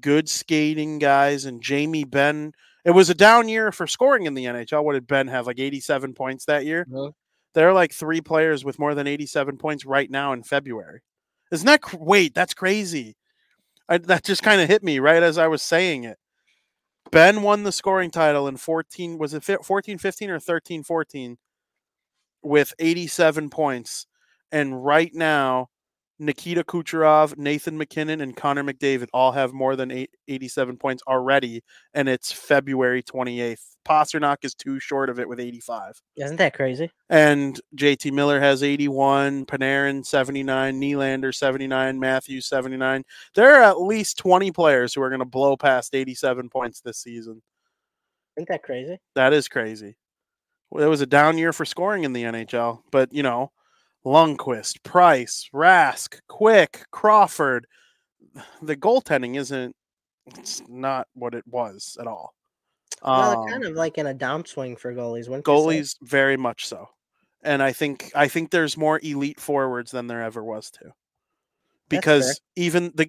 good skating guys, and Jamie Benn. It was a down year for scoring in the NHL. What did Benn have? Like 87 points that year?
Mhm.
There are like three players with more than 87 points right now in February. Isn't that cr- wait? That's crazy. I, that just kind of hit me right as I was saying it. Benn won the scoring title in 14 was it fi- 14 15 or 13 14 with 87 points and right now Nikita Kucherov, Nathan MacKinnon and Connor McDavid all have more than eight, 87 points already and it's February 28th. Pastrnak is too short of it with 85.
Isn't that crazy?
And JT Miller has 81, Panarin 79, Nylander 79, Matthews 79. There are at least 20 players who are going to blow past 87 points this season.
Isn't that crazy?
That is crazy. Well, it was a down year for scoring in the NHL, but you know, Lundqvist, Price, Rask, Quick, Crawford, the goaltending isn't it's not what it was at all.
well,
Um,
kind of like in a downswing for goalies. Wouldn't you say?
goalies very much so and i think i think there's more elite forwards than there ever was too
fair.
because even the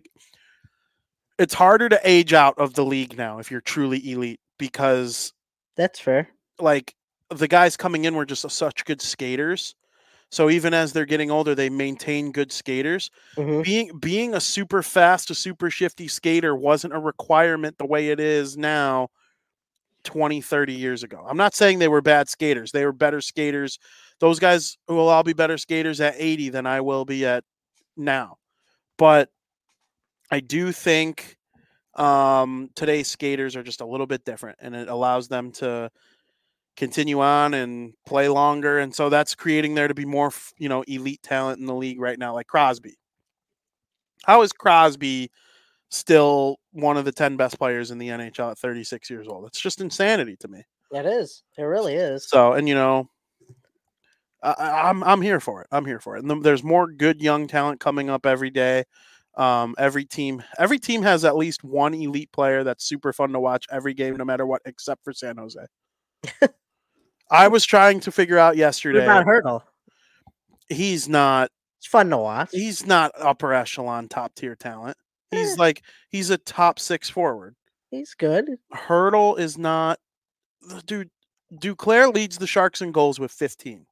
it's harder to age out of the league now if you're truly elite because
That's fair.
like the guys coming in were just such good skaters So even as they're getting older, they maintain good skaters.
Mhm.
Being being a super fast, a super shifty skater wasn't a requirement the way it is now 20, 30 years ago. I'm not saying they were bad skaters. They were better skaters. Those guys will all be better skaters at 80 than I will be at now. But I do think um, today's skaters are just a little bit different and it allows them to continue on and play longer. And so that's creating there to be more, you know, elite talent in the league right now, like Crosby. How is Crosby still one of the 10 best players in the NHL at 36 years old? It's just insanity to me.
It is. It really is.
So, and you know, I, I- I'm I'm here for it. I'm here for it. And there's more good young talent coming up every day. Um, every team, every team has at least one elite player that's super fun to watch every game, no matter what, except for San Jose. I was trying to figure out yesterday.
about Hertl?
He's not.
It's fun to watch.
He's not upper echelon, top tier talent. He's
Eh.
like he's a top six forward.
He's good.
Hertl is not. Dude, Duclair leads the Sharks in goals with 15.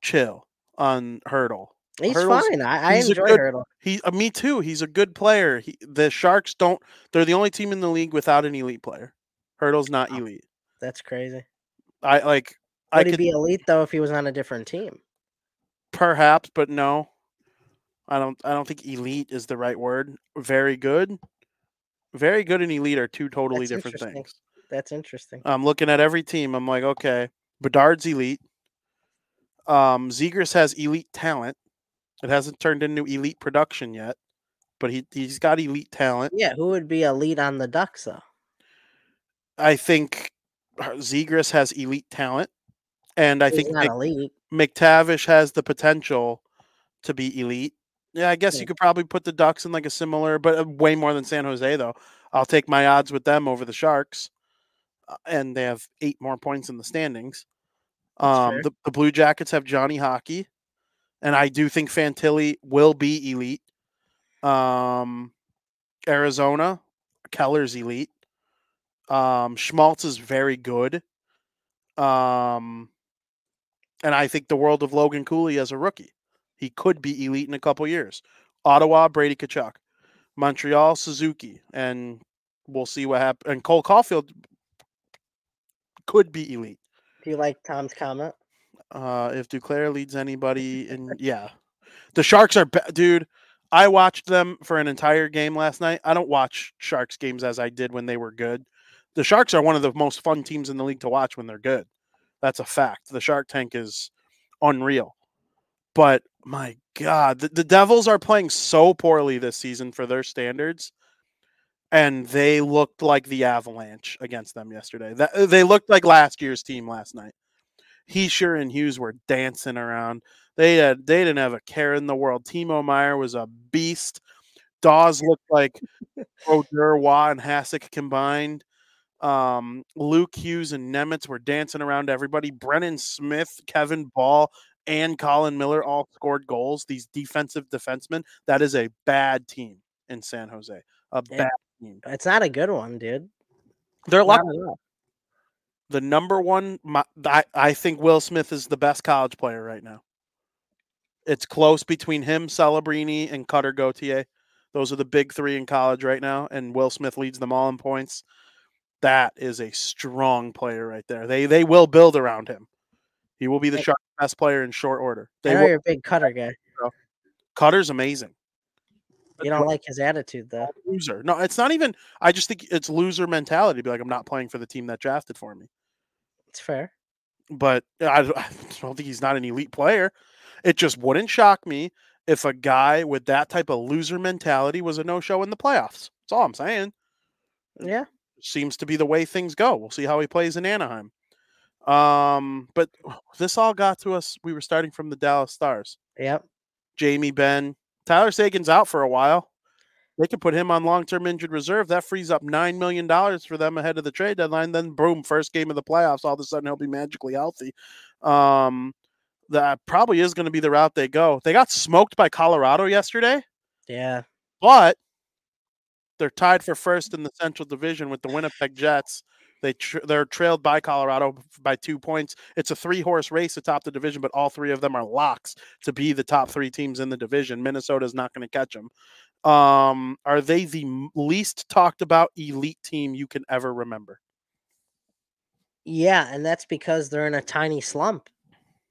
Chill on Hertl.
He's
Hertl's-
fine. I, I enjoy
good-
Hertl.
He, uh, me too. He's a good player. He, the Sharks don't. They're the only team in the league without an elite player. Hertl's not
Wow.
elite.
That's crazy.
I like. I
Would he
could
be elite though if he was on a different team?
perhaps, but no. I don't. I don't think elite is the right word. Very good. Very good and elite are two totally
That's
different things.
That's interesting.
I'm looking at every team. I'm like, okay, Bedard's elite. Um, Zegras has elite talent. It hasn't turned into elite production yet, but he he's got elite talent.
Yeah, who would be elite on the Ducks though?
I think Zegras has elite talent, and I
He's
think Mc,
elite.
McTavish has the potential to be elite. Yeah, I guess
Yeah.
you could probably put the Ducks in like a similar, but uh, way more than San Jose though. I'll take my odds with them over the Sharks, uh, and they have eight more points in the standings. Um, the, the Blue Jackets have Johnny Hockey, and I do think Fantilli will be elite. Um, Arizona, Keller's elite. Um, Schmaltz is very good. Um, and I think the world of Logan Cooley as a rookie. He could be elite in a couple years. Ottawa, Brady Tkachuk. Montreal, Suzuki. And we'll see what happens. And Cole Caufield could be elite.
Do you like Tom's comment?
Uh, if Duclair leads anybody, and yeah, the Sharks are, ba- dude. I watched them for an entire game last night. I don't watch Sharks games as I did when they were good. The Sharks are one of the most fun teams in the league to watch when they're good. That's a fact. The Shark Tank is unreal. But my God, the, the Devils are playing so poorly this season for their standards. And they looked like the Avalanche against them yesterday. That, uh, they looked like last year's team last night. Hischier and Hughes were dancing around. They had they didn't have a care in the world. Timo Meier was a beast. Daws looked like Brodeur, Waugh, and Hasek combined. Um, Luke Hughes and Nemec were dancing around everybody. Brendan Smith, Kevin Bahl, and Colin Miller all scored goals. These defensive defensemen. That is a bad team in San Jose. A
Yeah.
bad team.
It's not a good one, dude.
They're lucky. the number one my, I, I think will smith is the best college player right now it's close between him celebrini and cutter gauthier those are the big three in college right now and will smith leads them all in points that is a strong player right there they they will build around him he will be the best player in short order
I
they
know
will,
you're a big cutter guy.
cutter's amazing
You don't like his attitude though.
loser no it's not even i just think it's loser mentality to be like i'm not playing for the team that drafted for me
It's fair.
but uh, I I don't think he's not an elite player. It just wouldn't shock me if a guy with that type of loser mentality was a no-show in the playoffs. That's all I'm saying.
Yeah.
Seems to be the way things go. We'll see how he plays in Anaheim. Um, but this all got to us. We were starting from the Dallas Stars.
Yep.
Jamie Benn, Tyler Seguin's out for a while. They could put him on long-term injured reserve. That frees up nine million dollars for them ahead of the trade deadline. Then, boom, first game of the playoffs. All of a sudden, he'll be magically healthy. Um, that probably is going to be the route they go. They got smoked by Colorado yesterday,
Yeah.
but they're tied for first in the Central Division with the Winnipeg Jets. They tr- they're trailed by Colorado by two points. It's a three horse race atop the division, but all three of them are locks to be the top three teams in the division. Minnesota is not going to catch them. Um, are they the least talked about elite team you can ever remember?
Yeah, and that's because they're in a tiny slump.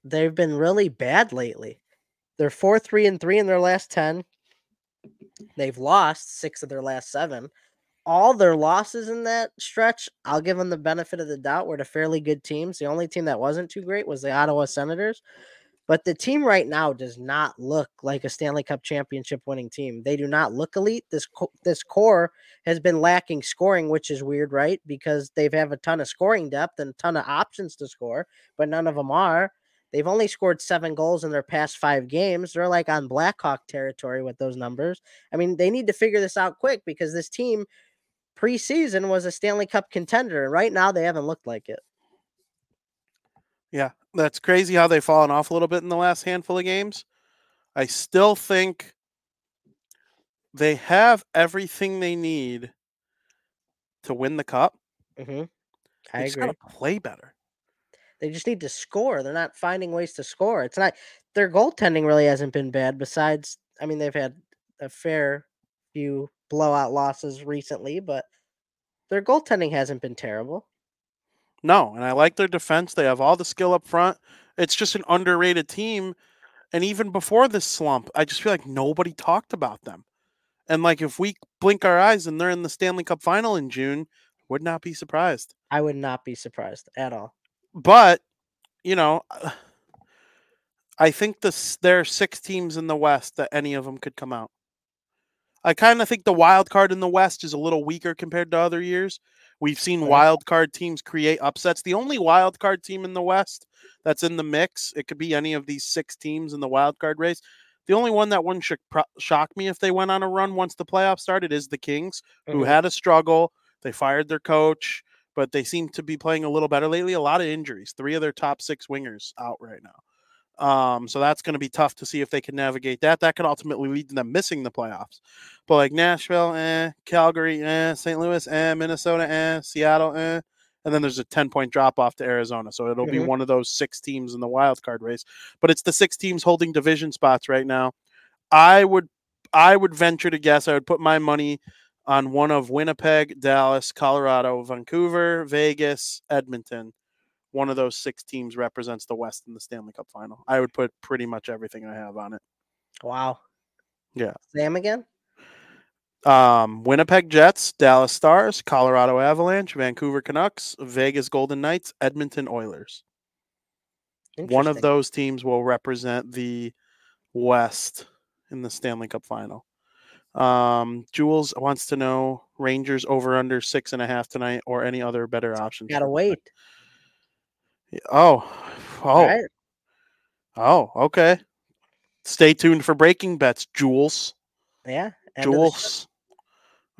They've been really bad lately. They're four, three, and three in their last ten. They've lost six of their last seven. All their losses in that stretch, I'll give them the benefit of the doubt, were to fairly good teams. The only team that wasn't too great was the Ottawa Senators. But the team right now does not look like a Stanley Cup championship winning team. They do not look elite. This co- this core has been lacking scoring, which is weird, right? Because they have a ton of scoring depth and a ton of options to score, but none of them are. They've only scored seven goals in their past five games. They're like on Blackhawk territory with those numbers. I mean, they need to figure this out quick because this team preseason was a Stanley Cup contender, and right now they haven't looked like it.
Yeah, that's crazy how they've fallen off a little bit in the last handful of games. I still think they have everything they need to win the cup.
Mm-hmm.
They
I
just gotta play better.
They just need to score. They're not finding ways to score. It's not their goaltending really hasn't been bad. Besides, I mean, they've had a fair few blowout losses recently, but their goaltending hasn't been terrible.
No, and I like their defense. They have all the skill up front. It's just an underrated team. And even before this slump, I just feel like nobody talked about them. And like if we blink our eyes and they're in the Stanley Cup final in June, would not be surprised.
I would not be surprised at all.
But, you know, I think this there are six teams in the West that any of them could come out. I kind of think the wild card in the West is a little weaker compared to other years. We've seen wild card teams create upsets. The only wild card team in the West that's in the mix, it could be any of these six teams in the wild card race. The only one that wouldn't shock, pro- shock me if they went on a run once the playoffs started is the Kings, who
Mhm.
had a struggle. They fired their coach, but they seem to be playing a little better lately. A lot of injuries. Three of their top six wingers out right now. Um, so that's going to be tough to see if they can navigate that. That could ultimately lead to them missing the playoffs. But like Nashville, eh, Calgary, eh, St. Louis, eh, Minnesota, eh, Seattle, eh. And then there's a 10 point drop off to Arizona. So it'll be
Mhm.
one of those six teams in the wild card race. But it's the six teams holding division spots right now. I would I would venture to guess I would put my money on one of Winnipeg, Dallas, Colorado, Vancouver, Vegas, Edmonton. One of those six teams represents the West in the Stanley Cup final. I would put pretty much everything I have on it.
Wow.
Yeah.
Sam again?
Um, Winnipeg Jets, Dallas Stars, Colorado Avalanche, Vancouver Canucks, Vegas Golden Knights, Edmonton Oilers. One of those teams will represent the West in the Stanley Cup final. Um, Jules wants to know Rangers over under six and a half tonight or any other better options.
Gotta wait.
Oh, oh,
right?
oh, okay. Stay tuned for breaking bets, Jules.
Yeah. end of the show.
Jules.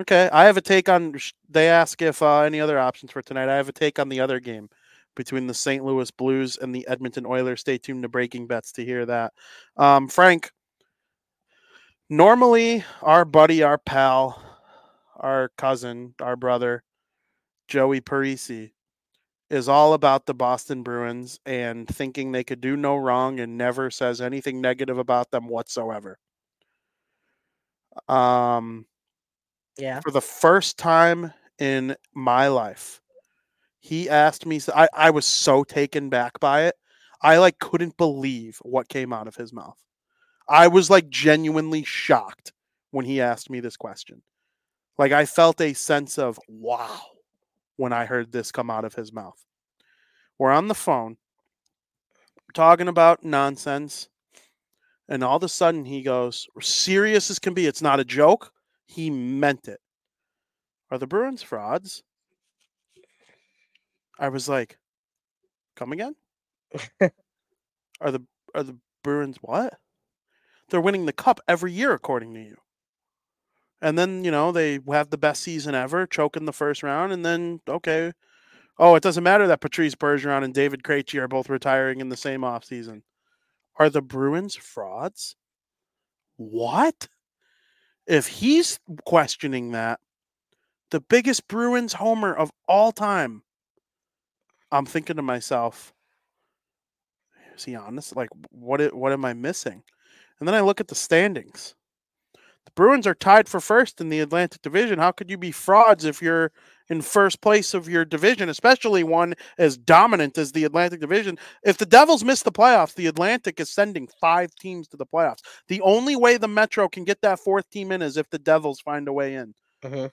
Okay, I have a take on. They ask if uh, any other options for tonight. I have a take on the other game between the St. Louis Blues and the Edmonton Oilers. Stay tuned to Breaking Bets to hear that. Um, Frank, normally our buddy, our pal, our cousin, our brother, Joey Parisi, is all about the Boston Bruins and thinking they could do no wrong and never says anything negative about them whatsoever. Um,
Yeah.
for the first time in my life he asked me I, I was so taken back by it i like couldn't believe what came out of his mouth i was like genuinely shocked when he asked me this question like i felt a sense of wow when i heard this come out of his mouth we're on the phone talking about nonsense and all of a sudden he goes serious as can be it's not a joke he meant it. Are the Bruins frauds? I was like, come again? are the are the Bruins what? They're winning the cup every year according to you. And then, you know, they have the best season ever, choke in the first round, and then okay. Oh, it doesn't matter that Patrice Bergeron and David Krejci are both retiring in the same offseason. Are the Bruins frauds? What? If he's questioning that, the biggest Bruins homer of all time I'm thinking to myself, is he honest? Like, what? What am I missing? And then I look at the standings. The Bruins are tied for first in the Atlantic Division. How could you be frauds if you're in first place of your division, especially one as dominant as the Atlantic Division? If the Devils miss the playoffs, the Atlantic is sending five teams to the playoffs. The only way the Metro can get that fourth team in is if the Devils find a way in.
Mhm.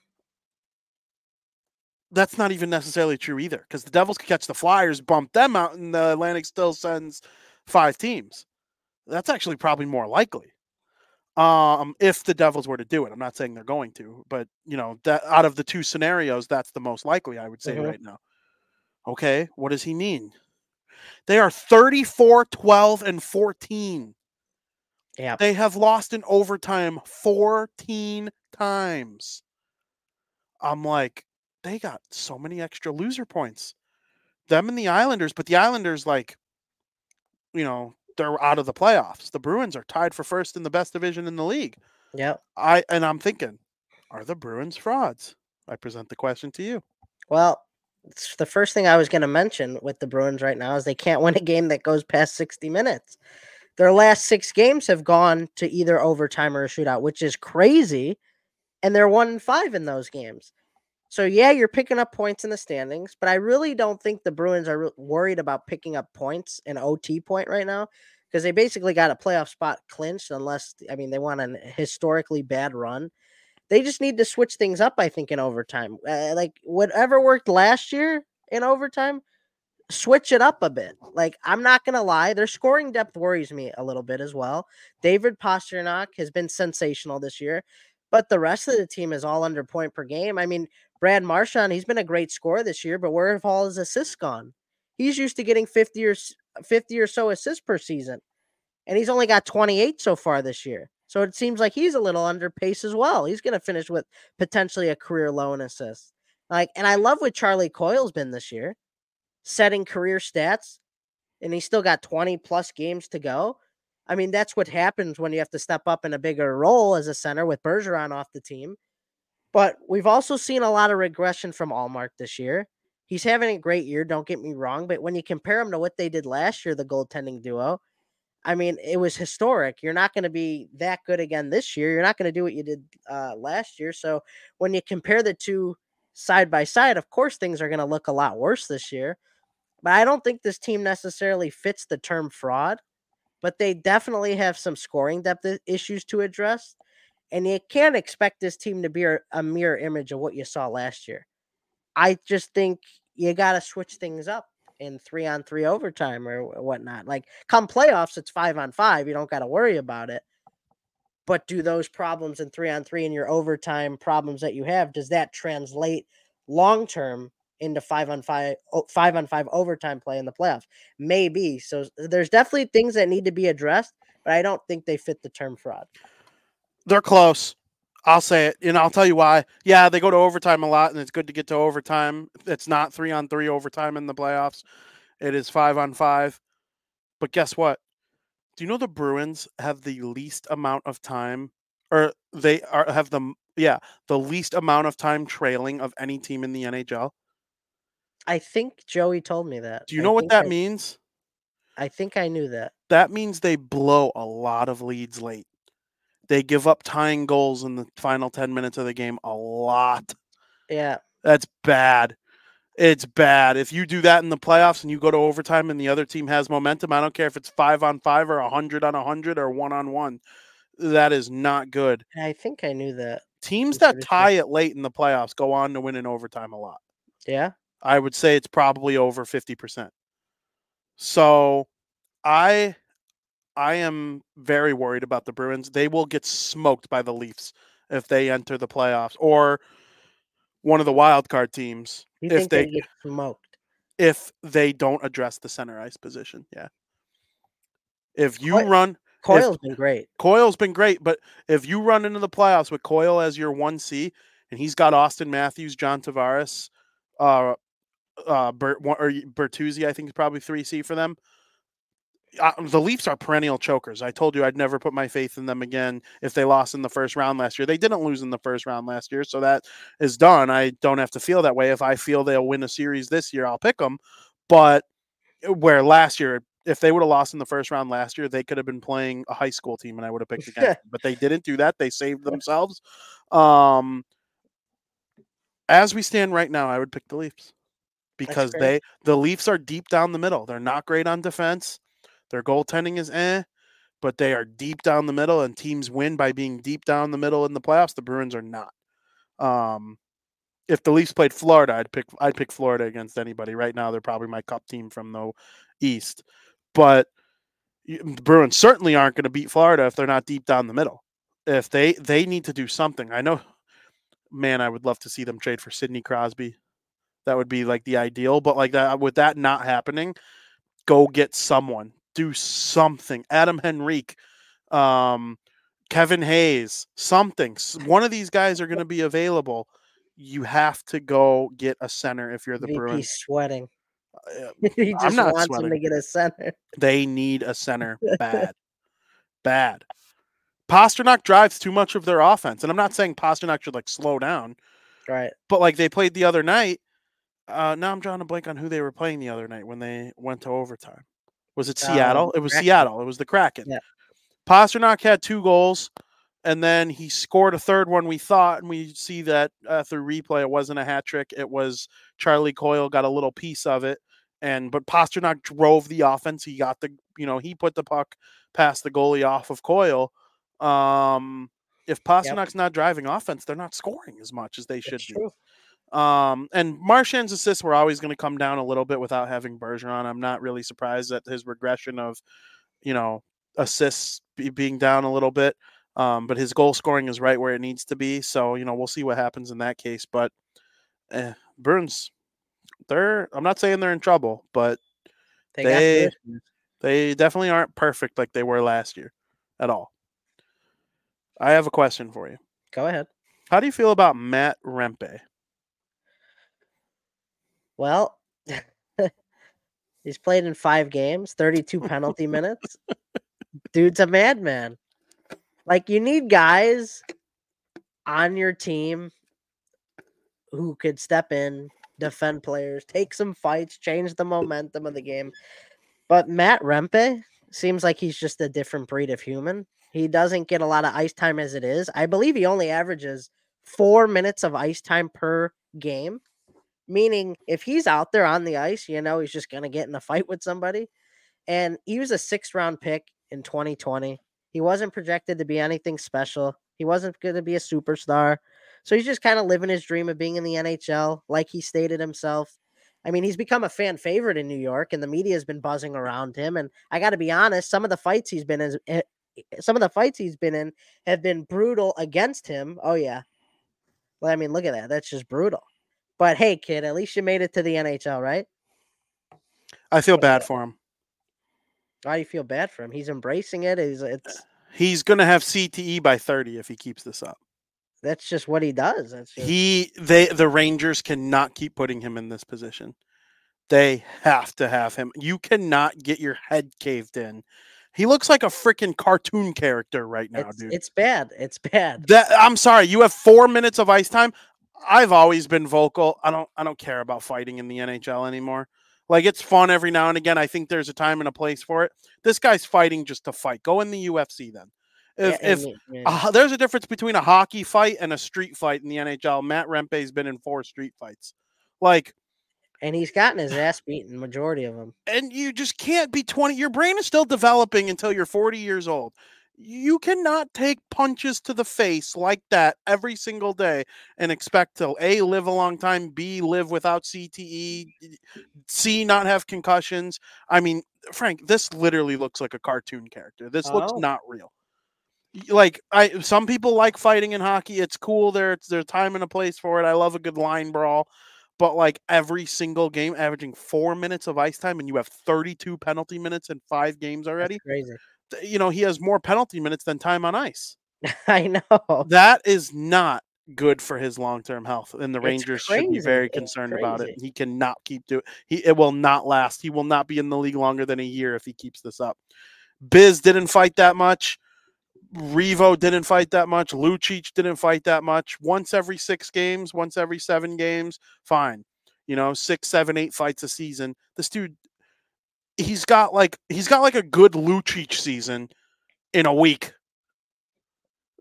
That's not even necessarily true either, because the Devils could catch the Flyers, bump them out, and the Atlantic still sends five teams. That's actually probably more likely. Um, if the Devils were to do it, I'm not saying they're going to, but you know, that out of the two scenarios, that's the most likely, I would say
Mhm.
right now. Okay, what does he mean? They are 34, 12, and 14.
Yeah.
They have lost in overtime 14 times. I'm like, they got so many extra loser points. Them and the Islanders, but the Islanders, like, you know, they're out of the playoffs. The Bruins are tied for first in the best division in the league.
Yeah.
I and I'm thinking, are the Bruins frauds? I present the question to you.
Well, it's the first thing I was going to mention with the Bruins right now is they can't win a game that goes past 60 minutes. Their last six games have gone to either overtime or a shootout, which is crazy. And they're one and five in those games. So, yeah, you're picking up points in the standings, but I really don't think the Bruins are re- worried about picking up points in OT point right now because they basically got a playoff spot clinched, unless, I mean, they want a historically bad run they just need to switch things up. I think in overtime, uh, like whatever worked last year in overtime, switch it up a bit. Like I'm not gonna lie, their scoring depth worries me a little bit as well. David Pastrnak has been sensational this year, but the rest of the team is all under point per game. I mean, Brad Marchand, he's been a great scorer this year, but where have all his assists gone? He's used to getting 50 or 50 or so assists per season, and he's only got 28 so far this year. So it seems like he's a little under pace as well. He's going to finish with potentially a career low in assists. Like, and I love what Charlie Coyle's been this year, setting career stats, and he's still got 20 plus games to go. I mean, that's what happens when you have to step up in a bigger role as a center with Bergeron off the team. But we've also seen a lot of regression from Ullmark this year. He's having a great year, don't get me wrong, but when you compare him to what they did last year, the goaltending duo, I mean, it was historic. You're not going to be that good again this year. You're not going to do what you did uh, last year. So when you compare the two side by side, of course, things are going to look a lot worse this year. But I don't think this team necessarily fits the term fraud, but they definitely have some scoring depth issues to address. And you can't expect this team to be a mirror image of what you saw last year. I just think you got to switch things up in three on three overtime or whatnot. Like come playoffs, it's five on five. You don't got to worry about it. But do those problems in three on three and your overtime problems that you have, does that translate long term into five on five, five on five overtime play in the playoffs? Maybe. So there's definitely things that need to be addressed, but I don't think they fit the term fraud.
They're close. I'll say it, and I'll tell you why. Yeah, they go to overtime a lot, and it's good to get to overtime. It's not three on three overtime in the playoffs. It is five on five. But guess what? Do you know the Bruins have the least amount of time, or they are have the yeah the least amount of time trailing of any team in the NHL?
I think Joey told me that.
Do you
I
know what that
I-
means?
I think I knew that.
That means they blow a lot of leads late. They give up tying goals in the final 10 minutes of the game a lot.
Yeah.
That's bad. It's bad. If you do that in the playoffs and you go to overtime and the other team has momentum, I don't care if it's five on five or a hundred on a hundred or one on one. That is not good.
I think I knew that.
Teams that tie it late in the playoffs go on to win in overtime a lot.
Yeah.
I would say it's probably over 50%. So I I am very worried about the Bruins. They will get smoked by the Leafs if they enter the playoffs or one of the wild card teams
You
if they
they get smoked?
if they don't address the center ice position. Yeah. If you
Coy-
run
Coyle's been great.
Coyle's been great, but if you run into the playoffs with Coyle as your one C, and he's got Auston Matthews, John Tavares, uh, uh, Bert, or Bertuzzi, I think is probably three C for them. Uh, the Leafs are perennial chokers. I told you I'd never put my faith in them again if they lost in the first round last year. They didn't lose in the first round last year, so that is done. I don't have to feel that way. If I feel they'll win a series this year, I'll pick them. But uh, where last year, if they would have lost in the first round last year, they could have been playing a high school team, and I would have picked against them. But they didn't do that. They saved themselves. Um, as we stand right now, I would pick the Leafs because they the Leafs are deep down the middle. They're not great on defense. Their goaltending is eh, but they are deep down the middle, and teams win by being deep down the middle in the playoffs. The Bruins are not. Um, if the Leafs played Florida, I'd pick I'd pick Florida against anybody. Right now, they're probably my cup team from the East, but the Bruins certainly aren't going to beat Florida if they're not deep down the middle. If they they need to do something, I know. Man, I would love to see them trade for Sidney Crosby. That would be like the ideal, but like that with that not happening, go get someone, do something. Adam Henrique, um, Kevin Hayes, something. One of these guys are going to be available. You have to go get a center if you're the
VP
Bruins.
sweating.
Uh,
he just wants him to get a center.
They need a center bad. bad. Pastrnak drives too much of their offense. And I'm not saying Pastrnak should like slow down,
Right.
but like they played the other night. Uh, now I'm drawing a blank on who they were playing the other night when they went to overtime. Was it Seattle? it was
Kraken.
Seattle. It was the Kraken.
Yeah.
Pastrnak had two goals, and then he scored a third one. We thought, and we see that uh, through replay, it wasn't a hat trick. It was Charlie Coyle got a little piece of it, and but Pastrnak drove the offense. He got the, you know, he put the puck past the goalie off of Coyle. Um, if Pastrnak's not driving offense, they're not scoring as much as they should be. Um, and Marchand's assists were always going to come down a little bit without having Bergeron. I'm not really surprised at his regression of, you know, assists be, being down a little bit. Um, but his goal scoring is right where it needs to be. So you know, we'll see what happens in that case. But eh, Burns, they're I'm not saying they're in trouble, but
They,
They- they definitely aren't perfect like they were last year at all. I have a question for you.
Go ahead.
How do you feel about Matt Rempe?
Well, he's played in five games, 32 penalty minutes. Dude's a madman. Like, you need guys on your team who could step in, defend players, take some fights, change the momentum of the game. But Matt Rempe seems like he's just a different breed of human. He doesn't get a lot of ice time as it is. I believe he only averages four minutes of ice time per game meaning if he's out there on the ice, you know, he's just going to get in a fight with somebody. And he was a sixth round pick in 2020. He wasn't projected to be anything special. He wasn't going to be a superstar. So he's just kind of living his dream of being in the NHL, like he stated himself. I mean, he's become a fan favorite in New York, and the media has been buzzing around him. And I got to be honest, some of the fights he's been in, eh, some of the fights he's been in have been brutal against him. Oh yeah, well, I mean, look at that. That's just brutal. But hey, kid, at least you made it to the NHL, right?
I feel bad uh, for him.
Why do you feel bad for him? He's embracing it. He's uh, it's
He's going to have CTE by 30 if he keeps this up.
that's just what he does. That's just,
He they the Rangers cannot keep putting him in this position. They have to have him. You cannot get your head caved in. He looks like a freaking cartoon character right now,
it's,
dude.
it's bad. It's bad.
That I'm sorry, you have 4 minutes of ice time. I've always been vocal. I don't I don't care about fighting in the NHL anymore. Like it's fun every now and again. I think there's a time and a place for it. This guy's fighting just to fight. Go in the UFC then. If
Yeah,
if
yeah.
there's a difference between a hockey fight and a street fight in the NHL. Matt Rempe's been in four street fights. Like,
and he's gotten his ass beaten, majority of them.
and you just can't be 20. Your brain is still developing until you're 40 years old. You cannot take punches to the face like that every single day and expect to A, live a long time, B, live without CTE, C, not have concussions. I mean, Frank, this literally looks like a cartoon character. This looks
Oh.
not real. Like I some people like fighting in hockey. It's cool. There, there's a time and a place for it. I love a good line brawl. But like every single game, averaging four minutes of ice time, and you have 32 penalty minutes in five games already.
That's crazy.
You know he has more penalty minutes than time on ice.
I know.
That is not good for his long term health, and the
It's
Rangers should be very concerned about it. He cannot keep doing. He it will not last. He will not be in the league longer than a year if he keeps this up. Biz didn't fight that much. Revo didn't fight that much. Lucic didn't fight that much. Once every six games, once every seven games, fine. you know, six, seven, eight fights a season. This dude, he's got like he's got like a good Lucic season in a week.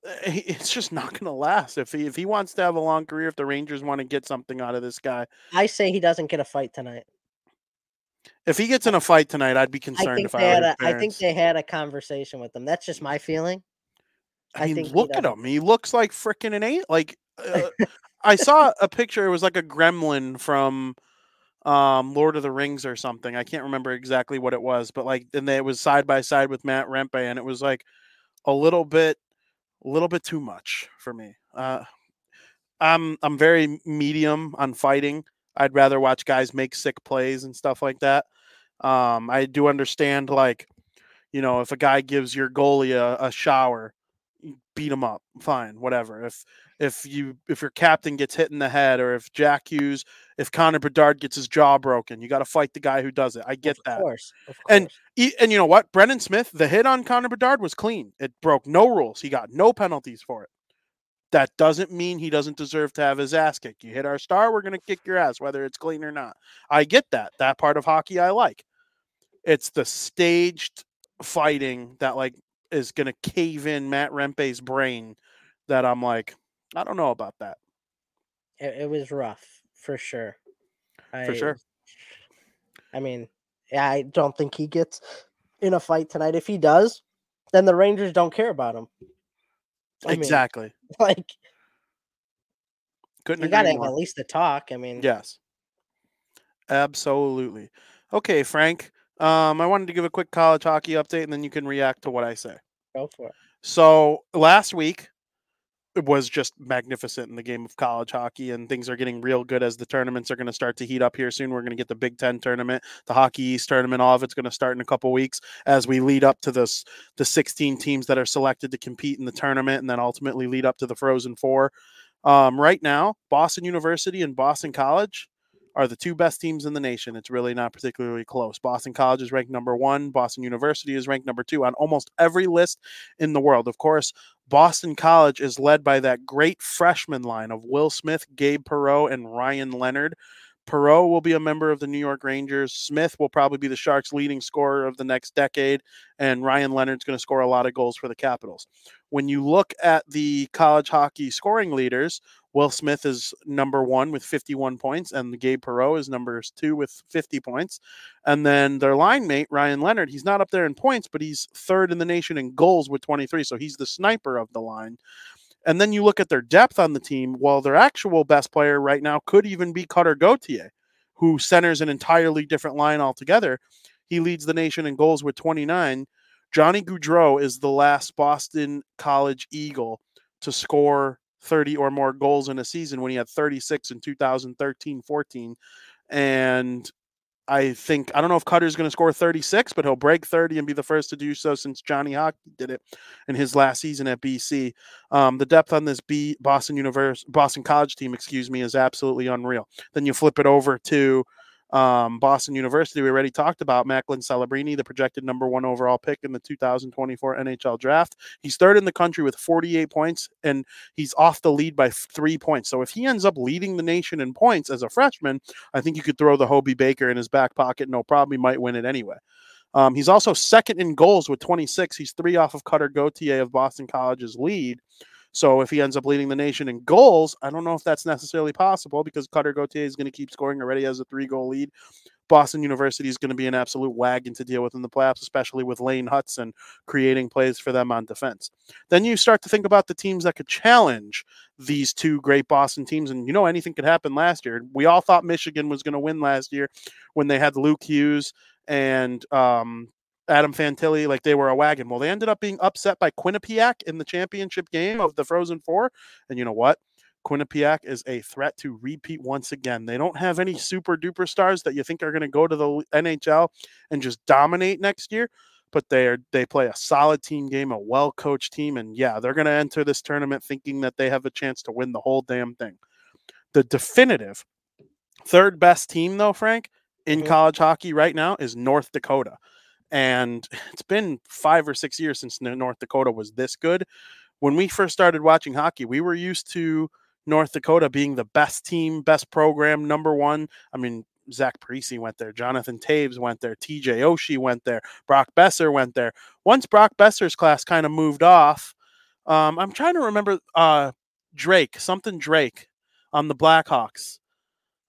Eh, it's just not going to last if he if he wants to have a long career. If the Rangers want to get something out of this guy,
I say he doesn't get a fight tonight.
If he gets in a fight tonight, I'd be
I
concerned
think
if I
had a, I think they had a conversation with him. That's just my feeling.
I
I
mean,
think
look at him. He looks like freaking an eight. Like uh, I saw a picture. It was like a gremlin from um Lord of the Rings or something. I can't remember exactly what it was, but like and it was side by side with Matt Rempe, and it was like a little bit, a little bit too much for me. Uh, I'm I'm very medium on fighting. I'd rather watch guys make sick plays and stuff like that. Um, I do understand like, you know, if a guy gives your goalie a, a shower, beat him up, fine, whatever. If if you if your captain gets hit in the head, or if Jack Hughes, if Connor Bedard gets his jaw broken, you got to fight the guy who does it. I get
of
that.
course, of
And
course.
E- And you know what? Brendan Smith, the hit on Connor Bedard was clean. It broke no rules. He got no penalties for it. That doesn't mean he doesn't deserve to have his ass kicked. You hit our star, we're going to kick your ass, whether it's clean or not. I get that. That part of hockey I like. It's the staged fighting that like is going to cave in Matt Rempe's brain that I'm like, I don't know about that.
It, it was rough for sure.
For sure.
I mean, I don't think he gets in a fight tonight. If he does, then the Rangers don't care about him. I mean,
exactly.
like
Couldn't
you got to have at least a talk. I mean,
Yes. Absolutely. Okay, Frank. Um, I wanted to give a quick college hockey update and then you can react to what I say.
go for it.
So last week was just magnificent in the game of college hockey, and things are getting real good as the tournaments are going to start to heat up here soon. We're going to get the Big Ten tournament, the Hockey East tournament. All of it's going to start in a couple weeks as we lead up to this the 16 teams that are selected to compete in the tournament, and then ultimately lead up to the Frozen Four. Um, right now, Boston University and Boston College are the two best teams in the nation. It's really not particularly close. Boston College is ranked number one. Boston University is ranked number two on almost every list in the world. Of course, Boston College is led by that great freshman line of Will Smith, Gabe Perreault, and Ryan Leonard. Perreault will be a member of the New York Rangers. Smith will probably be the Sharks' leading scorer of the next decade, and Ryan Leonard's going to score a lot of goals for the Capitals. When you look at the college hockey scoring leaders, Will Smith is number one with 51 points, and Gabe Perreault is number two with 50 points. And then their line mate, Ryan Leonard, he's not up there in points, but he's third in the nation in goals with 23. So he's the sniper of the line. And then you look at their depth on the team. Well, their actual best player right now could even be Cutter Gauthier, who centers an entirely different line altogether. He leads the nation in goals with 29. Johnny Gaudreau is the last Boston College Eagle to score 30 or more goals in a season when he had 36 in 2013 14. And I think, I don't know if Cutter's going to score 36, but he'll break 30 and be the first to do so since Johnny Hockey did it in his last season at BC. Um, the depth on this B Boston University, Boston College team, excuse me, is absolutely unreal. Then you flip it over to um, Boston University. We already talked about Macklin Celebrini, the projected number one overall pick in the 2024 NHL draft. He's third in the country with 48 points, and he's off the lead by three points. So if he ends up leading the nation in points as a freshman, I think you could throw the Hobey Baker in his back pocket. No problem. He might win it anyway. Um, he's also second in goals with 26. He's three off of Cutter Gauthier of Boston College's lead. So if he ends up leading the nation in goals, I don't know if that's necessarily possible because Cutter Gauthier is going to keep scoring already has a three goal lead. Boston University is going to be an absolute wagon to deal with in the playoffs, especially with Lane Hutson creating plays for them on defense. Then you start to think about the teams that could challenge these two great Boston teams. And you know, anything could happen last year. We all thought Michigan was going to win last year when they had Luke Hughes and um, Adam Fantilli, like they were a wagon. Well, they ended up being upset by Quinnipiac in the championship game of the Frozen Four. And you know what? Quinnipiac is a threat to repeat once again. They don't have any super duper stars that you think are going to go to the NHL and just dominate next year, but they are they play a solid team game, a well coached team, and yeah, they're going to enter this tournament thinking that they have a chance to win the whole damn thing. The definitive third best team, though, Frank, in
Mhm.
college hockey right now is North Dakota. And it's been five or six years since North Dakota was this good. When we first started watching hockey, we were used to North Dakota being the best team, best program, number one. I mean, Zach Parise went there, Jonathan Toews went there, TJ Oshie went there, Brock Boeser went there. Once Brock Boeser's class kind of moved off, um, I'm trying to remember uh, Drake, something Drake on the Blackhawks.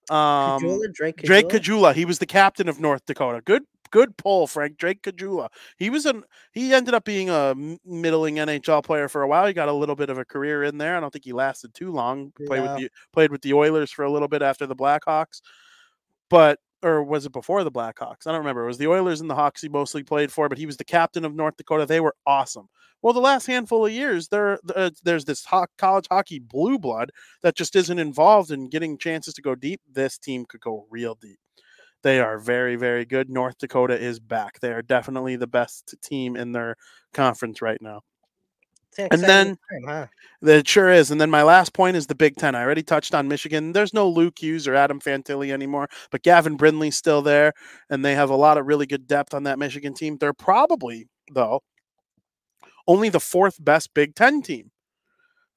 Um,
Caggiula, Drake Caggiula?
Drake Caggiula. He was the captain of North Dakota. Good, good pull, Frank. Drake Caggiula. He was an. He ended up being a middling NHL player for a while. He got a little bit of a career in there. I don't think he lasted too long. Played
No.
with the played with the Oilers for a little bit after the Blackhawks, but or was it before the Blackhawks? I don't remember. It was the Oilers and the Hawks he mostly played for, but he was the captain of North Dakota. They were awesome. Well, the last handful of years, there uh, there's this ho- college hockey blue blood that just isn't involved in getting chances to go deep. This team could go real deep. They are very, very good. North Dakota is back. They are definitely the best team in their conference right now.
An
and then-
time, huh?
It sure is. And then my last point is the Big Ten. I already touched on Michigan. There's no Luke Hughes or Adam Fantilli anymore, but Gavin Brindley's still there, and they have a lot of really good depth on that Michigan team. They're probably, though, only the fourth best Big Ten team.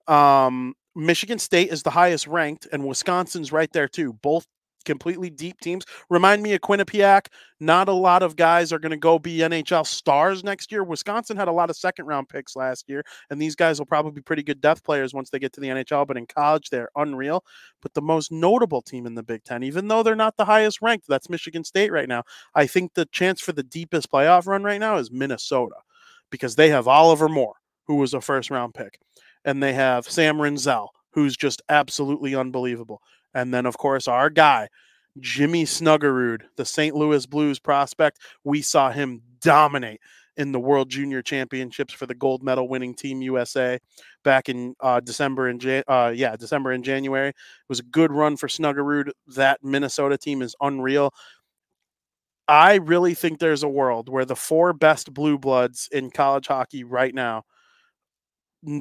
Um, Michigan State is the highest ranked, and Wisconsin's right there too. Both completely deep teams. Remind me of Quinnipiac. Not a lot of guys are going to go be NHL stars next year. Wisconsin had a lot of second round picks last year, and these guys will probably be pretty good depth players once they get to the NHL. But in college, they're unreal. But the most notable team in the Big Ten, even though they're not the highest ranked, that's Michigan State right now. I think the chance for the deepest playoff run right now is Minnesota because they have Oliver Moore, who was a first round pick, and they have Sam Rinzel, who's just absolutely unbelievable. And then, of course, our guy, Jimmy Snuggerud, the St. Louis Blues prospect. We saw him dominate in the World Junior Championships for the gold medal winning Team USA back in uh, December and Jan- uh, yeah December and January. It was a good run for Snuggerud. That Minnesota team is unreal. I really think there's a world where the four best blue bloods in college hockey right now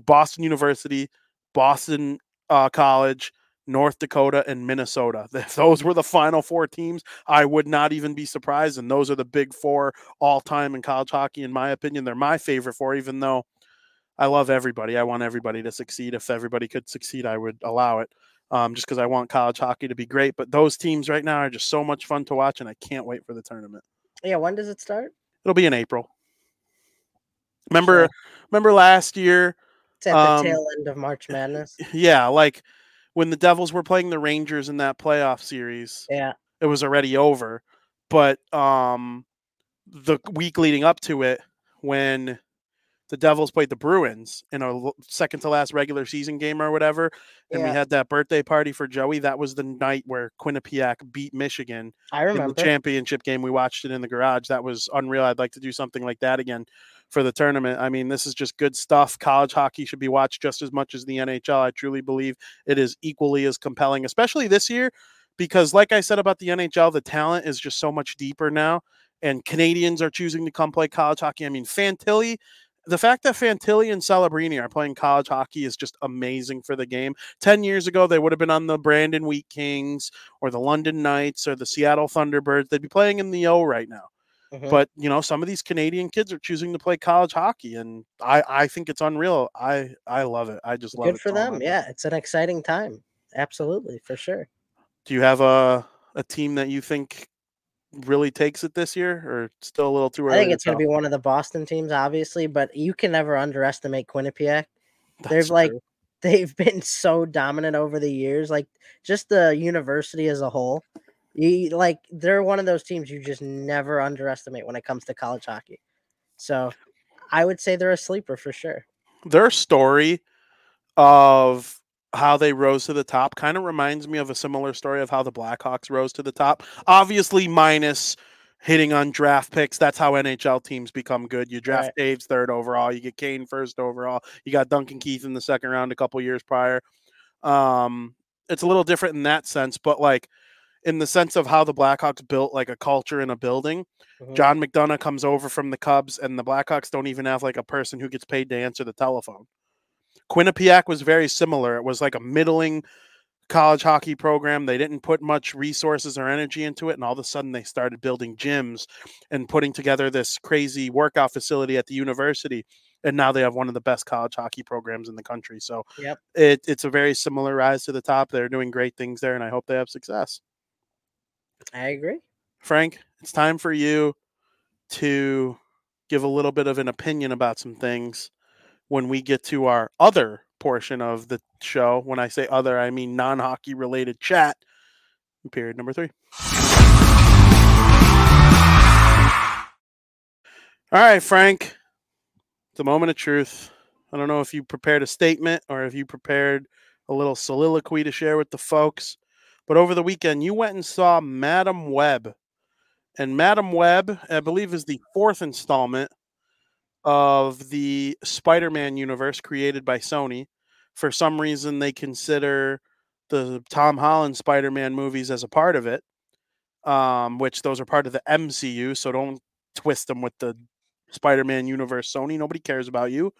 Boston University, Boston uh, College, North Dakota, and Minnesota. If those were the final four teams, I would not even be surprised. And those are the big four all time in college hockey, in my opinion. They're my favorite four, even though I love everybody. I want everybody to succeed. If everybody could succeed, I would allow it. Um, just because I want college hockey to be great. But those teams right now are just so much fun to watch, and I can't wait for the tournament.
Yeah, when does it start?
It'll be in April. Remember,
Sure.
remember last year?
It's at
Um,
the tail end of March Madness.
Yeah, like when the Devils were playing the Rangers in that playoff series,
Yeah.
it was already over. But um, the week leading up to it, when the Devils played the Bruins in a second to last regular season game or whatever, and we had that birthday party for Joey, that was the night where Quinnipiac beat Michigan
I
in
remember.
the championship game. We watched it in the garage. That was unreal. I'd like to do something like that again for the tournament. I mean, this is just good stuff. College hockey should be watched just as much as the NHL. I truly believe it is equally as compelling, especially this year, because like I said about the NHL, the talent is just so much deeper now. And Canadians are choosing to come play college hockey. I mean, Fantilli, the fact that Fantilli and Celebrini are playing college hockey is just amazing for the game. 10 years ago, they would have been on the Brandon Wheat Kings or the London Knights or the Seattle Thunderbirds. They'd be playing in the O right now.
Mhm.
But you know, some of these Canadian kids are choosing to play college hockey, and I I think it's unreal. I I love it. I just love
good
it
for
so
them.
much.
Yeah, it's an exciting time. Absolutely, for sure.
Do you have a a team that you think really takes it this year, or still a little too early?
I think it's going to be one of the Boston teams, obviously, but you can never underestimate Quinnipiac. They've like
true.
they've been so dominant over the years, like just the university as a whole. You like they're one of those teams you just never underestimate when it comes to college hockey. So I would say they're a sleeper for sure.
their story of how they rose to the top kind of reminds me of a similar story of how the Blackhawks rose to the top. Obviously, minus hitting on draft picks. That's how NHL teams become good. You draft Toews third overall, you get Kane first overall, you got Duncan Keith in the second round a couple years prior. Um, it's a little different in that sense, but like in the sense of how the Blackhawks built like a culture in a building.
Mhm.
John McDonough comes over from the Cubs, and the Blackhawks don't even have like a person who gets paid to answer the telephone. Quinnipiac was very similar. It was like a middling college hockey program. They didn't put much resources or energy into it, and all of a sudden they started building gyms and putting together this crazy workout facility at the university. and now they have one of the best college hockey programs in the country. So
Yep.
it, it's a very similar rise to the top. They're doing great things there, and I hope they have success.
I agree.
Frank, it's time for you to give a little bit of an opinion about some things when we get to our other portion of the show. When I say other, I mean non hockey related chat. Period number three. All right, Frank. It's the moment of truth. I don't know if you prepared a statement or if you prepared a little soliloquy to share with the folks, but over the weekend you went and saw Madame Web. And Madame Web, I believe, is the fourth installment of the Spider Man universe created by Sony. For some reason, they consider the Tom Holland Spider Man movies as a part of it, um, which those are part of the MCU. So don't twist them with the Spider Man universe, Sony. Nobody cares about you.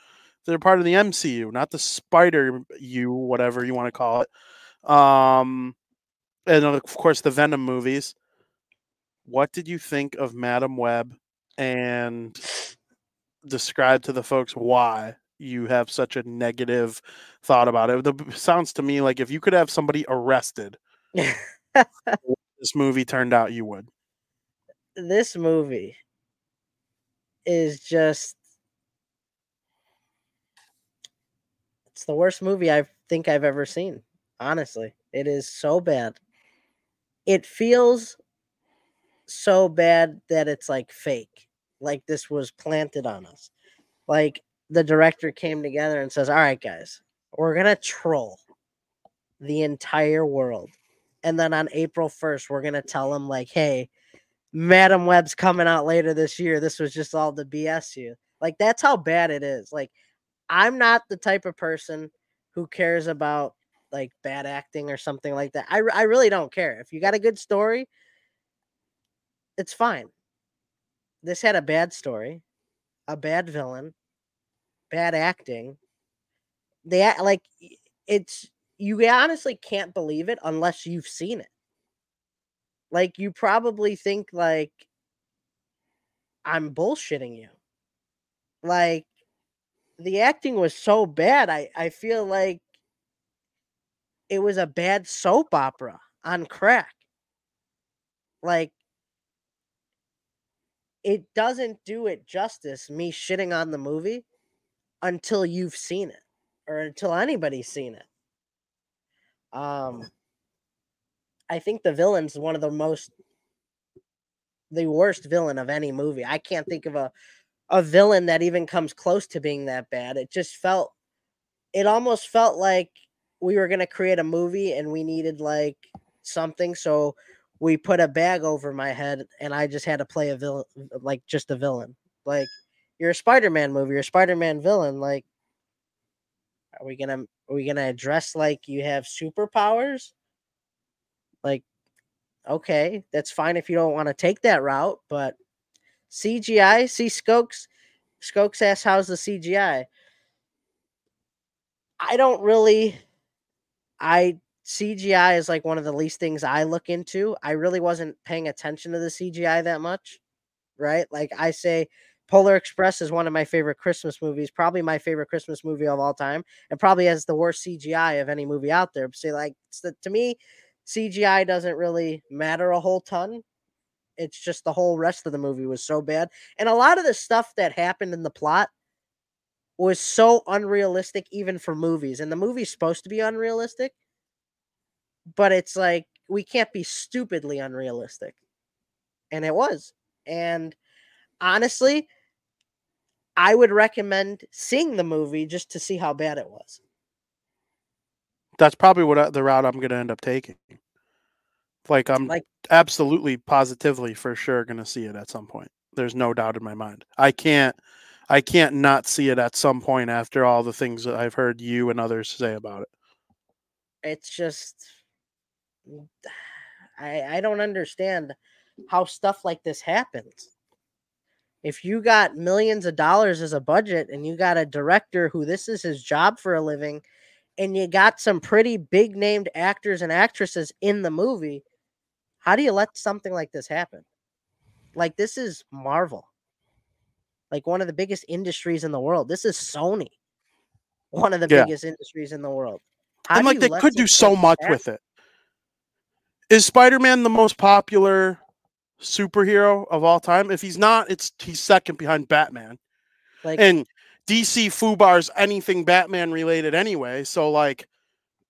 They're part of the MCU, not the Spider U, whatever you want to call it. Um, and of course, the Venom movies. What did you think of Madame Web? And describe to the folks why you have such a negative thought about it. The, sounds to me like if you could have somebody arrested, this movie turned out you would.
this movie is just it's the worst movie I think I've ever seen. Honestly, it is so bad. It feels so bad that it's like fake. Like this was planted on us. Like the director came together and says, "All right, guys, we're going to troll the entire world." And then on April 1st, we're going to tell them like, "Hey, Madame Web's coming out later this year. This was just all the BS you. Like that's how bad it is. Like I'm not the type of person who cares about like bad acting or something like that. I I really don't care. If you got a good story, it's fine. This had a bad story, a bad villain, bad acting. They like it's you honestly can't believe it unless you've seen it like you probably think like I'm bullshitting you. Like the acting was so bad. I I feel like it was a bad soap opera on crack. Like it doesn't do it justice me shitting on the movie until you've seen it or until anybody's seen it. Um I think the villain's one of the most the worst villain of any movie. I can't think of a a villain that even comes close to being that bad. It just felt it almost felt like we were going to create a movie and we needed like something so we put a bag over my head and I just had to play a villain like just a villain. Like you're a Spider-Man movie, you're a Spider-Man villain like are we to are we to address like you have superpowers? Like, okay, that's fine if you don't want to take that route, but CGI, see Skokes, Skokes asks, how's the CGI? I don't really, I, CGI is like one of the least things I look into. I really wasn't paying attention to the CGI that much, right? Like I say, Polar Express is one of my favorite Christmas movies, probably my favorite Christmas movie of all time, and probably has the worst CGI of any movie out there. Say, like, the, to me, CGI doesn't really matter a whole ton. It's just the whole rest of the movie was so bad. And a lot of the stuff that happened in the plot was so unrealistic, even for movies. And the movie's supposed to be unrealistic, but it's like we can't be stupidly unrealistic. And it was. And honestly, I would recommend seeing the movie just to see how bad it was.
That's probably what I, the route I'm going to end up taking. Like I'm
Like-
absolutely positively for sure going to see it at some point. There's no doubt in my mind. I can't I can't not see it at some point after all the things that I've heard you and others say about it.
it's just mm, I I don't understand how stuff like this happens. If you got millions of dollars as a budget and you got a director who this is his job for a living and you got some pretty big named actors and actresses in the movie, how do you let something like this happen? Like this is Marvel. Like one of the biggest industries in the world. This is Sony, one of the
Yeah.
biggest industries in the world. How
and like they could do so much with it. Is Spider-Man the most popular superhero of all time? If he's not, it's he's second behind Batman.
Like,
And DC Fubar's anything Batman related anyway. So like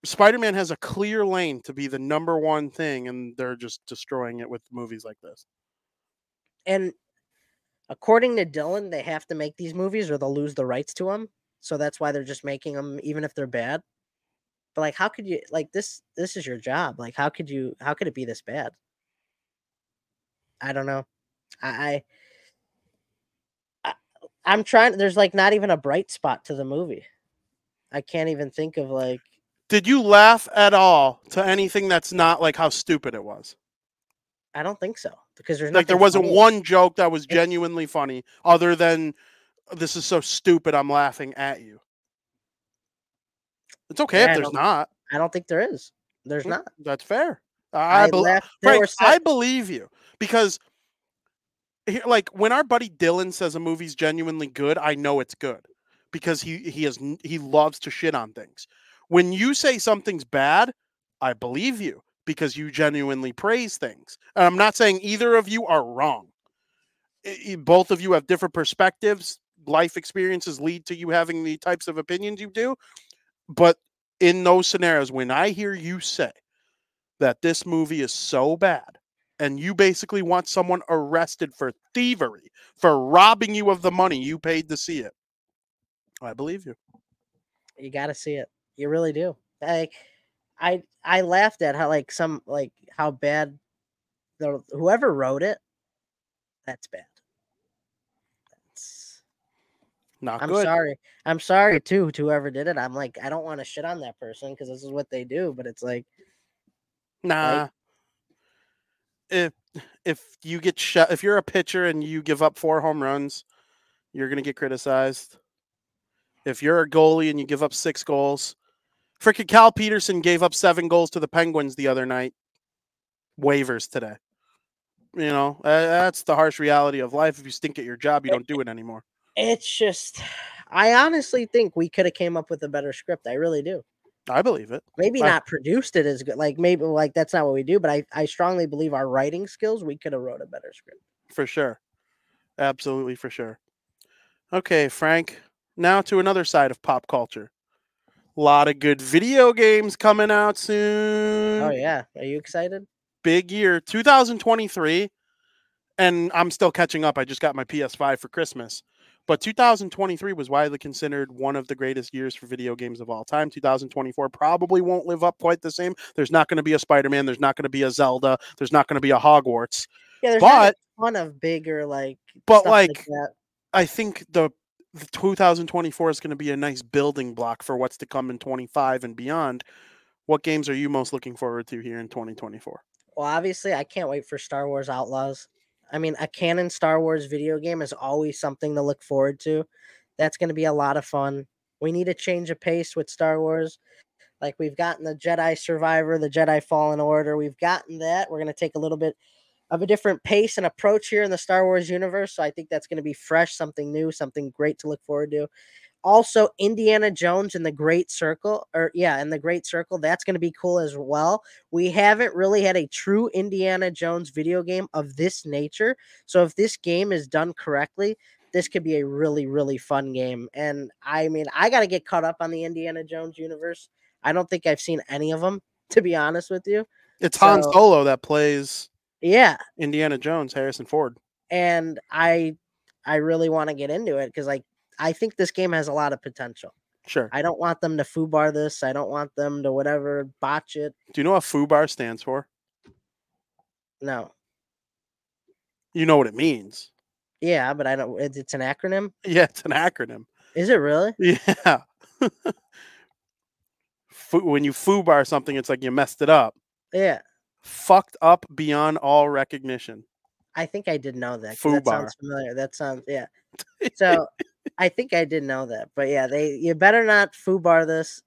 Spider-Man has a clear lane to be the number one thing, and they're just destroying it with movies like this.
and according to Dylan, they have to make these movies or they'll lose the rights to them. So that's why they're just making them, even if they're bad. But like, how could you like this? This is your job. Like, how could you? How could it be this bad? I don't know. I, I, I'm trying. There's like not even a bright spot to the movie. I can't even think of like.
Did you laugh at all to anything that's not like how stupid it was?
I don't think so because there's
Like there wasn't
funny.
one joke that was genuinely funny, other than this is so stupid. I'm laughing at you. It's okay
Yeah,
if there's
don't- I don't think there is. There's
Mm,
not.
That's fair. I,
I
bel
laughed. There were
Frank, I believe you because here, like when our buddy Dylan says a movie's genuinely good, I know it's good because he he is he loves to shit on things. When you say something's bad, I believe you because you genuinely praise things. And I'm not saying either of you are wrong. I- I- both of you have different perspectives. Life experiences lead to you having the types of opinions you do. But in those scenarios, when I hear you say that this movie is so bad and you basically want someone arrested for thievery, for robbing you of the money you paid to see it, I believe you.
you got to see it. You really do. Like, I I laughed at how like some like how bad the whoever wrote it. That's bad. That's,
Not
I'm
good.
sorry. I'm sorry too to whoever did it. I'm like I don't want to shit on that person because this is what they do. But it's like
Nah. If if you get shot, if you're a pitcher and you give up four home runs, you're gonna get criticized. If you're a goalie and you give up six goals, freaking Cal Petersen gave up seven goals to the Penguins the other night. Waivers today. You know that's the harsh reality of life. If you stink at your job, you don't do it anymore.
it's just. I honestly think we could have came up with a better script. I really do.
I believe it.
maybe
I-
not produced it as good like maybe like that's not what we do but i i strongly believe our writing skills we could have wrote a better script
for sure. Absolutely for sure. Okay, Frank. Now to another side of pop culture. A lot of good video games coming out oh, soon.
oh yeah are you excited
Big year 2023. And I'm still catching up. I just got my PS5 for Christmas. But 2023 was widely considered one of the greatest years for video games of all time. 2024 probably won't live up quite the same. There's not going to be a Spider-Man, there's not going to be a Zelda, there's not going to be a Hogwarts.
yeah there's not a ton of bigger like
but like
that.
I think the, the 2024 is going to be a nice building block for what's to come in 25 and beyond. What games are you most looking forward to here in 2024?
well obviously i can't wait for star wars outlaws. I mean a canon star wars video game is always something to look forward to. That's going to be a lot of fun. We need a change of pace with star wars. Like we've gotten the jedi survivor the jedi fallen order. We've gotten that. We're going to take a little bit of a different pace and approach here in the Star Wars universe. So I think that's going to be fresh, something new, something great to look forward to. Also, Indiana Jones and the Great Circle, or yeah, and the Great Circle, that's going to be cool as well. We haven't really had a true Indiana Jones video game of this nature. So if this game is done correctly, this could be a really, really fun game. And I mean, I got to get caught up on the Indiana Jones universe. I don't think I've seen any of them, to be honest with you.
It's Han Solo that plays
Yeah,
Indiana Jones, Harrison Ford.
and I I really want to get into it because like I think this game has a lot of potential.
Sure.
I don't want them to FUBAR this. I don't want them to whatever botch it.
Do you know what FUBAR stands for?
No.
You know what it means.
Yeah, but I don't. It's, it's an acronym.
Yeah, it's an acronym.
Is it really?
Yeah. When you FUBAR something, it's like you messed it up.
Yeah,
Fucked up beyond all recognition.
I think I did know that. That sounds familiar. That sounds yeah. So I think I did know that, but yeah, they you better not FUBAR this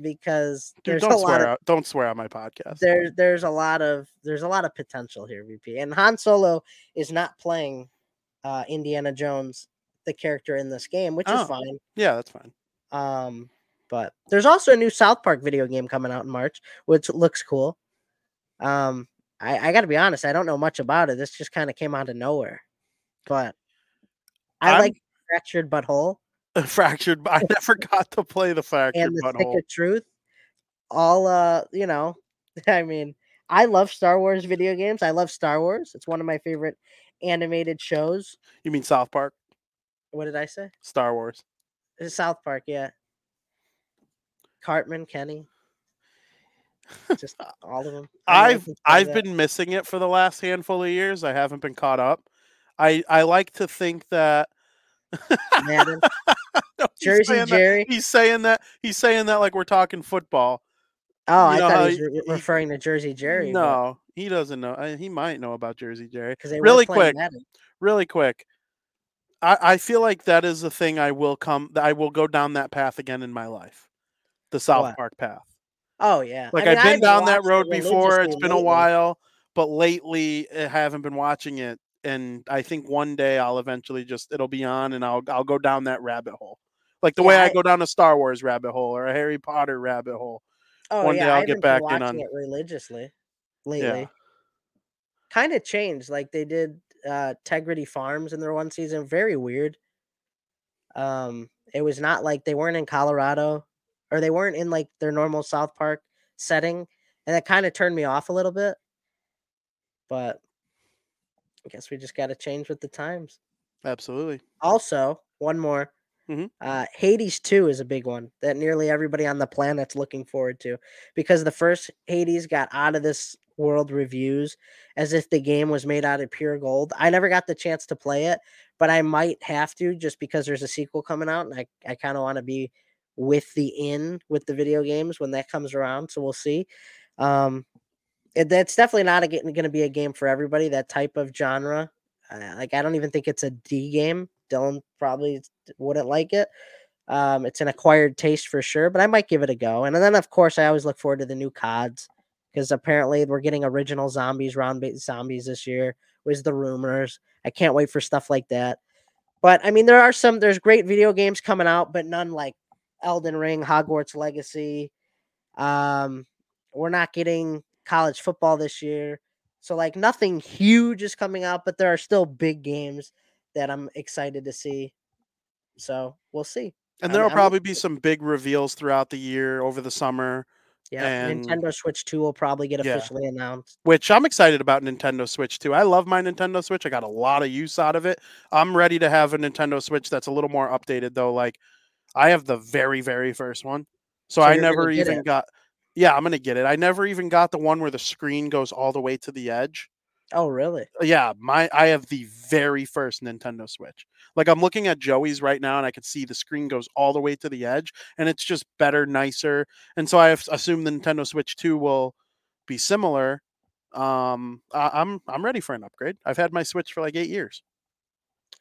because
Dude,
there's a
don't
lot
swear
of
out, don't swear on my podcast.
there there's a lot of there's a lot of potential here, VP. And Han Solo is not playing uh Indiana Jones the character in this game, which is
Oh.
fine.
Yeah, that's fine.
Um, but there's also a new South Park video game coming out in March, which looks cool. Um, I, I got to be honest, I don't know much about it. This just kind of came out of nowhere, but I
I'm-
like Fractured Butthole
Fractured. I never got to play the fractured
and the Stick
butthole.
of Truth. All uh, you know, I mean, I love Star Wars video games. I love Star Wars. It's one of my favorite animated shows.
You mean South Park,
What did I say?
Star Wars?
It's South Park, yeah. Cartman, Kenny, just all of them.
I've I've been missing it for the last handful of years. I haven't been caught up. I I like to think that
Madden,
No, he's
Jersey
saying that-
Jerry.
he's saying that he's saying that like we're talking football.
Oh, I thought he was re- referring to Jersey Jerry.
No, he doesn't know. I- He might know about Jersey Jerry.
because
really quick,
Madden.
really quick. I, I feel like that is the thing I will come I will go down that path again in my life. The South
What?
Park path.
Oh yeah,
Like
I mean,
I've been
haven't
down that road before. It's been a while, but lately I haven't been watching it. And I think one day I'll eventually just it'll be on and I'll I'll go down that rabbit hole. Like the way I
I-
go down a Star Wars rabbit hole or a Harry Potter rabbit hole.
Oh
one
yeah,
day I'll
I
get back in
watching
on-
it religiously lately. Kind of changed, like they did uh Tegrity Farms in their one season. Very weird. Um, it was not like they weren't in Colorado, or they weren't in like their normal South Park setting, and that kind of turned me off a little bit. But I guess we just got to change with the times.
Absolutely.
Also, one more.
Mhm.
Uh, Hades 2 is a big one that nearly everybody on the planet's looking forward to because the first Hades got out of this world reviews as if the game was made out of pure gold. I never got the chance to play it, but I might have to just because there's a sequel coming out and I, I kind of want to be with the in with the video games when that comes around. So we'll see. Um, it, that's definitely not going to be a game for everybody, that type of genre. Uh, like, I don't even think it's a D game. Dylan probably wouldn't like it. Um, it's an acquired taste for sure, but I might give it a go. And then, of course, I always look forward to the new CODs because apparently we're getting original zombies, round zombies this year, was the rumors. I can't wait for stuff like that. But I mean, there are some, there's great video games coming out, but none like Elden Ring, Hogwarts Legacy. Um, we're not getting college football this year. So, like, nothing huge is coming out, but there are still big games that I'm excited to see. So, we'll see.
And there'll
I'm
probably
looking
be some big reveals throughout the year over the summer,
Yeah,
And-
Nintendo Switch 2 will probably get
Yeah.
officially announced.
which I'm excited about Nintendo Switch 2. I love my Nintendo Switch. I got a lot of use out of it. I'm ready to have a Nintendo Switch that's a little more updated though. Like I have the very, very first one. So,
So
I never even
it?
got yeah, I'm gonna get it. I never even got the one where the screen goes all the way to the edge.
Oh, really?
yeah, my I have the very first Nintendo Switch. Like I'm looking at Joey's right now, and I can see the screen goes all the way to the edge, and it's just better, nicer. And so I assume the Nintendo Switch Two will be similar. Um, I, I'm I'm ready for an upgrade. I've had my Switch for like eight years.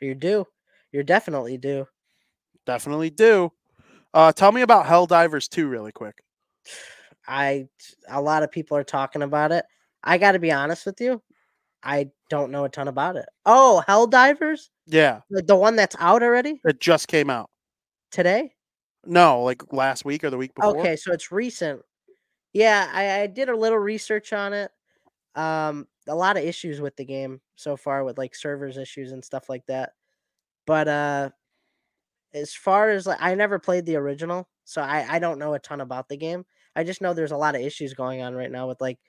You do. You're definitely due.
Definitely do. Uh, tell me about Helldivers Two really quick.
I a lot of people are talking about it. I got to be honest with you. I don't know a ton about it. Oh, Helldivers?
Yeah,
Like the one that's out already
it just came out.
today?
No, like last week or the week before.
Okay, so it's recent. Yeah, I, I did a little research on it. Um, a lot of issues with the game so far with like servers issues and stuff like that. But uh as far as like I never played the original, so I I don't know a ton about the game. I just know there's a lot of issues going on right now with like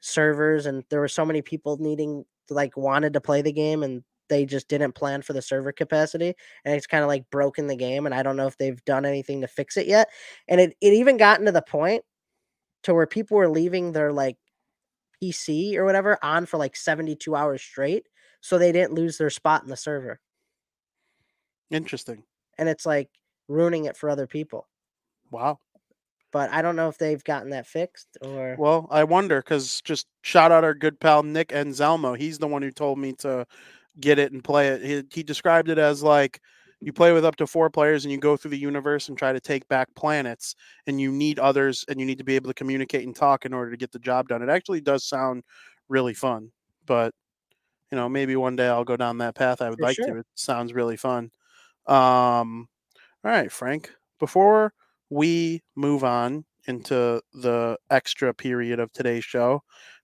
servers and there were so many people needing like wanted to play the game and they just didn't plan for the server capacity and it's kind of like broken the game and I don't know if they've done anything to fix it yet. And it, it even gotten to the point to where people were leaving their like PC or whatever on for like 72 hours straight so they didn't lose their spot in the server.
Interesting.
And it's like ruining it for other people.
Wow.
But I don't know if they've gotten that fixed or
Well, I wonder because just shout out our good pal Nick Enzelmo. He's the one who told me to get it and play it. He, he described it as like you play with up to four players and you go through the universe and try to take back planets, and you need others and you need to be able to communicate and talk in order to get the job done. It actually does sound really fun, but you know maybe one day I'll go down that path. I would
For
like
sure.
to. It sounds really fun. Um, all right, Frank. Before we move on into the extra period of today's show,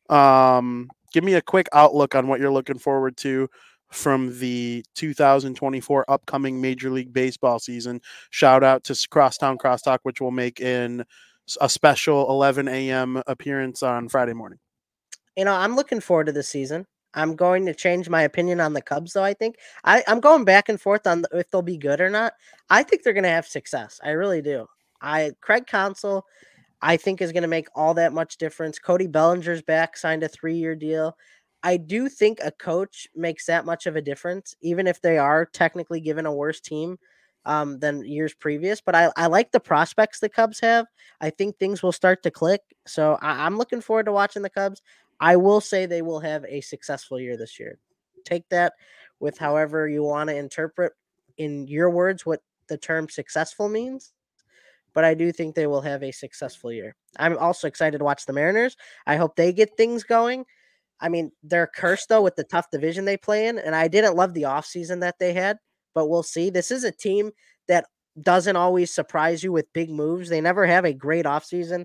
um, give me a quick outlook on what you're looking forward to from the 2024 upcoming Major League Baseball season. Shout out to Crosstown Crosstalk, which will make in a special 11 a.m. appearance on Friday morning.
You know, I'm looking forward to the season. I'm going to change my opinion on the Cubs, though. I think I, I'm going back and forth on if they'll be good or not. I think they're going to have success. I really do. I Craig Counsell, I think is going to make all that much difference. Cody Bellinger's back, signed a three year deal. I do think a coach makes that much of a difference, even if they are technically given a worse team um, than years previous. But I, I like the prospects the Cubs have. I think things will start to click. So I, I'm looking forward to watching the Cubs. I will say they will have a successful year this year. Take that with however you want to interpret in your words what the term successful means. But I do think they will have a successful year. I'm also excited to watch the Mariners. I hope they get things going. I mean, they're cursed though with the tough division they play in. And I didn't love the offseason that they had, but we'll see. This is a team that doesn't always surprise you with big moves. They never have a great offseason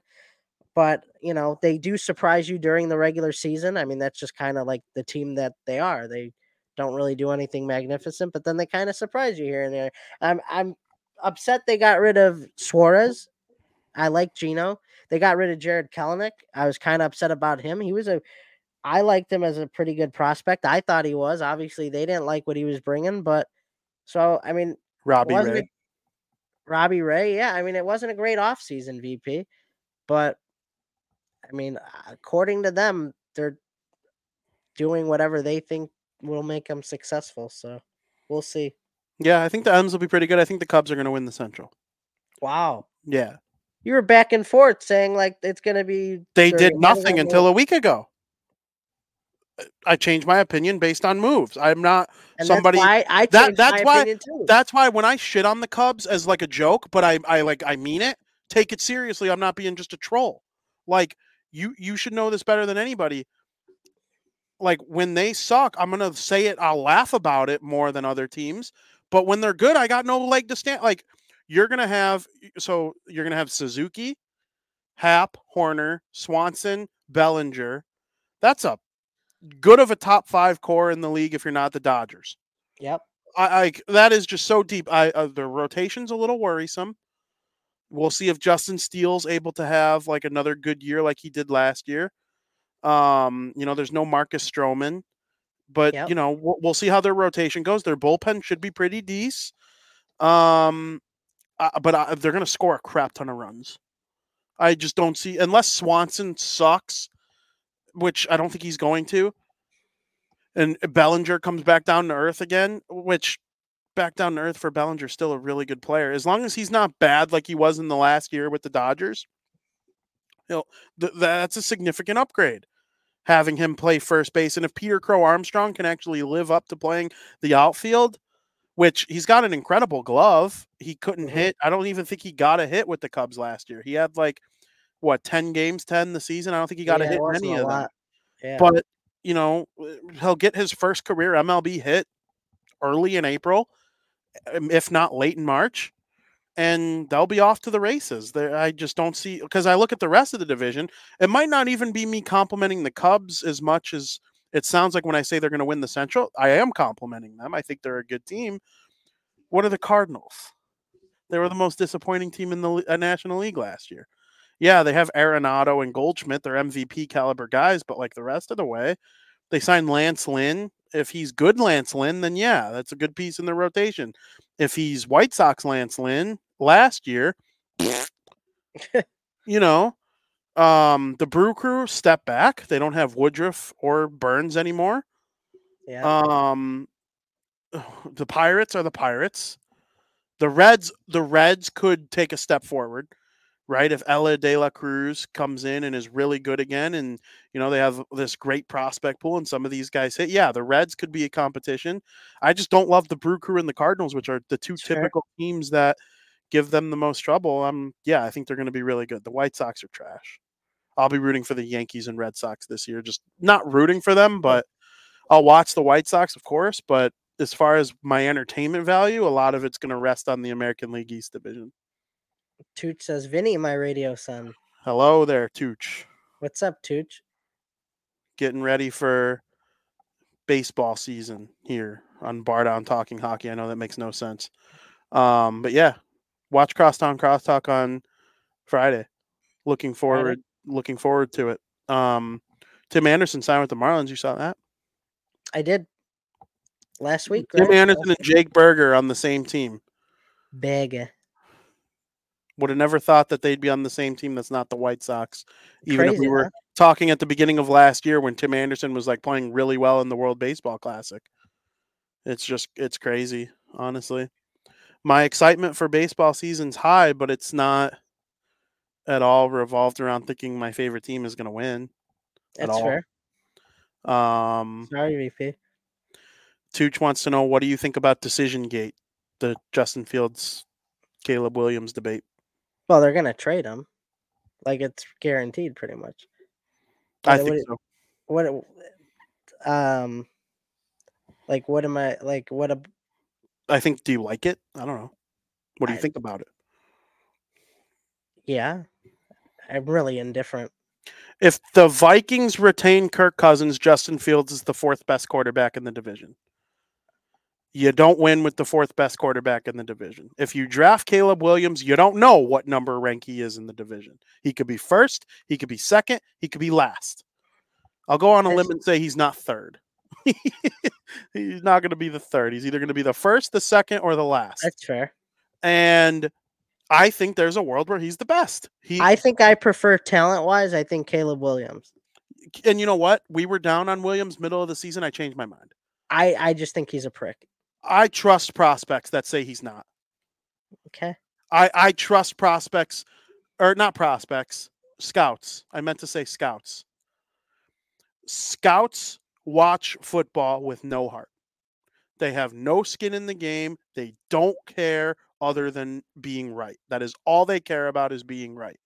but you know they do surprise you during the regular season. I mean, that's just kind of like the team that they are. They don't really do anything magnificent, but then they kind of surprise you here and there. I'm I'm upset they got rid of Suarez. I like Gino. They got rid of Jarred Kelenic. I was kind of upset about him. He was a I liked him as a pretty good prospect. I thought he was. Obviously, they didn't like what he was bringing, but so I mean,
Robbie Ray.
Robbie Ray, yeah. I mean, it wasn't a great offseason, VP, but I mean, according to them, they're doing whatever they think will make them successful. So we'll see.
Yeah, I think the M's will be pretty good. I think the Cubs are going to win the Central.
Wow.
Yeah.
You were back and forth saying like it's going to be.
They did nothing until a week ago. Uh, I changed my opinion based on moves. I'm not and somebody.
That's why
that, that's why. That's why when I shit on the Cubs as like a joke, but I I like I mean it. Take it seriously. I'm not being just a troll. Like you you should know this better than anybody. Like when they suck, I'm gonna say it. I'll laugh about it more than other teams. But when they're good, I got no leg to stand. Like you're gonna have, so you're gonna have Suzuki, Happ, Hoerner, Swanson, Bellinger. That's a good of a top five core in the league if you're not the Dodgers.
Yep.
I, I that is just so deep. I uh, the rotation's a little worrisome. We'll see if Justin Steele's able to have like another good year like he did last year. Um, you know, there's no Marcus Stroman, but yep. you know, we'll, we'll, see how their rotation goes. Their bullpen should be pretty decent. Um, uh, but uh, they're going to score a crap ton of runs. I just don't see unless Swanson sucks, which I don't think he's going to. And Bellinger comes back down to earth again, which back down to earth for Bellinger, still a really good player. As long as he's not bad like he was in the last year with the Dodgers, you know, th- that's a significant upgrade. Having him play first base, and if Peter Crow Armstrong can actually live up to playing the outfield, which he's got an incredible glove, he couldn't mm-hmm. hit. I don't even think he got a hit with the Cubs last year. He had like what ten games, ten the season. I don't think he got yeah, a hit in any of them. Yeah. But you know, he'll get his first career MLB hit early in April if not late in March, and they'll be off to the races. I just don't see because I look at the rest of the division. It might not even be me complimenting the Cubs as much as it sounds like when I say they're going to win the Central. I am complimenting them. I think they're a good team. What are the Cardinals? They were the most disappointing team in the uh, National League last year. Yeah, they have Arenado and Goldschmidt. They're MVP caliber guys, but like the rest of the way, they signed Lance Lynn if he's good Lance Lynn, then yeah, that's a good piece in the rotation. If he's White Sox Lance Lynn last year, you know, um, the Brew Crew step back. They don't have Woodruff or Burnes anymore. Yeah. Um, the Pirates are the Pirates. The Reds, the Reds could take a step forward right? If Elly De La Cruz comes in and is really good again, and you know they have this great prospect pool, and some of these guys hit, yeah, the Reds could be a competition. I just don't love the Brew Crew and the Cardinals, which are the two sure. typical teams that give them the most trouble. Um, yeah, I think they're going to be really good. The White Sox are trash. I'll be rooting for the Yankees and Red Sox this year. Just not rooting for them, but I'll watch the White Sox, of course. But as far as my entertainment value, a lot of it's going to rest on the American League East division.
Tooch says, Vinnie, my radio son.
Hello there, Tooch.
What's up, Tooch?
Getting ready for baseball season here on Bardown Talking Hockey. I know that makes no sense. Um, but yeah, watch Crosstown Crosstalk on Friday. Looking forward looking forward to it. Um, Tim Anderson signed with the Marlins. You saw that?
I did last week.
Tim
right?
Anderson and Jake Burger on the same team.
Big.
Would have never thought that they'd be on the same team that's not the White Sox. Even if we were
huh?
talking at the beginning of last year when Tim Anderson was like playing really well in the World Baseball Classic. It's just it's crazy, honestly. My excitement for baseball season's high, but it's not at all revolved around thinking my favorite team is going to win. at
That's fair.
Um,
Sorry, VP.
Tooch wants to know what do you think about Decision Gate, the Justin Fields, Caleb Williams debate.
Well, they're gonna trade him. Like it's guaranteed, pretty much.
I
What-
think
what-
so.
What? Um. Like, what am I like? What a
I think. Do you like it? I don't know. What do you
I-
think about it?
yeah. I'm really indifferent.
If the Vikings retain Kirk Cousins, Justin Fields is the fourth best quarterback in the division. You don't win with the fourth best quarterback in the division. If you draft Caleb Williams, you don't know what number rank he is in the division. He could be first, he could be second, he could be last. I'll go on a limb and say he's not third. he's not going to be the third. He's either going to be the first, the second, or the last.
That's fair.
And I think there's a world where he's the best. He
I think I prefer talent wise. I think Caleb Williams.
and you know what? We were down on Williams middle of the season. I changed my mind.
I I just think he's a prick.
I trust prospects that say he's not.
Okay.
I I trust prospects or not prospects, scouts. I meant to say scouts. Scouts watch football with no heart. They have no skin in the game. They don't care other than being right. That is all they care about is being right.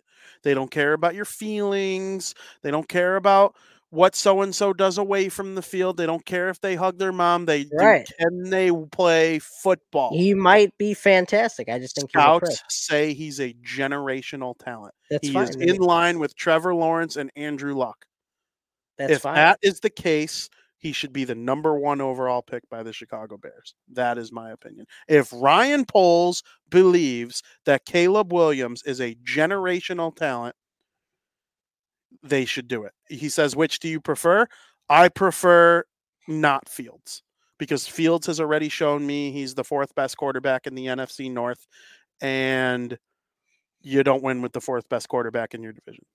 They don't care about your feelings. They don't care about what so and so does away from the field. They don't care if they hug their mom. They do,
Right.
can they play football.
He might be fantastic. I just think he's.
Scouts say he's a generational talent.
That's
he
fine.
is in line with Trevor Lawrence and Andrew Luck.
That's
if
fine.
that is the case, he should be the number one overall pick by the Chicago Bears. That is my opinion. If Ryan Poles believes that Caleb Williams is a generational talent, they should do it. He says, which do you prefer? I prefer not Fields because Fields has already shown me he's the fourth best quarterback in the NFC North, and you don't win with the fourth best quarterback in your division.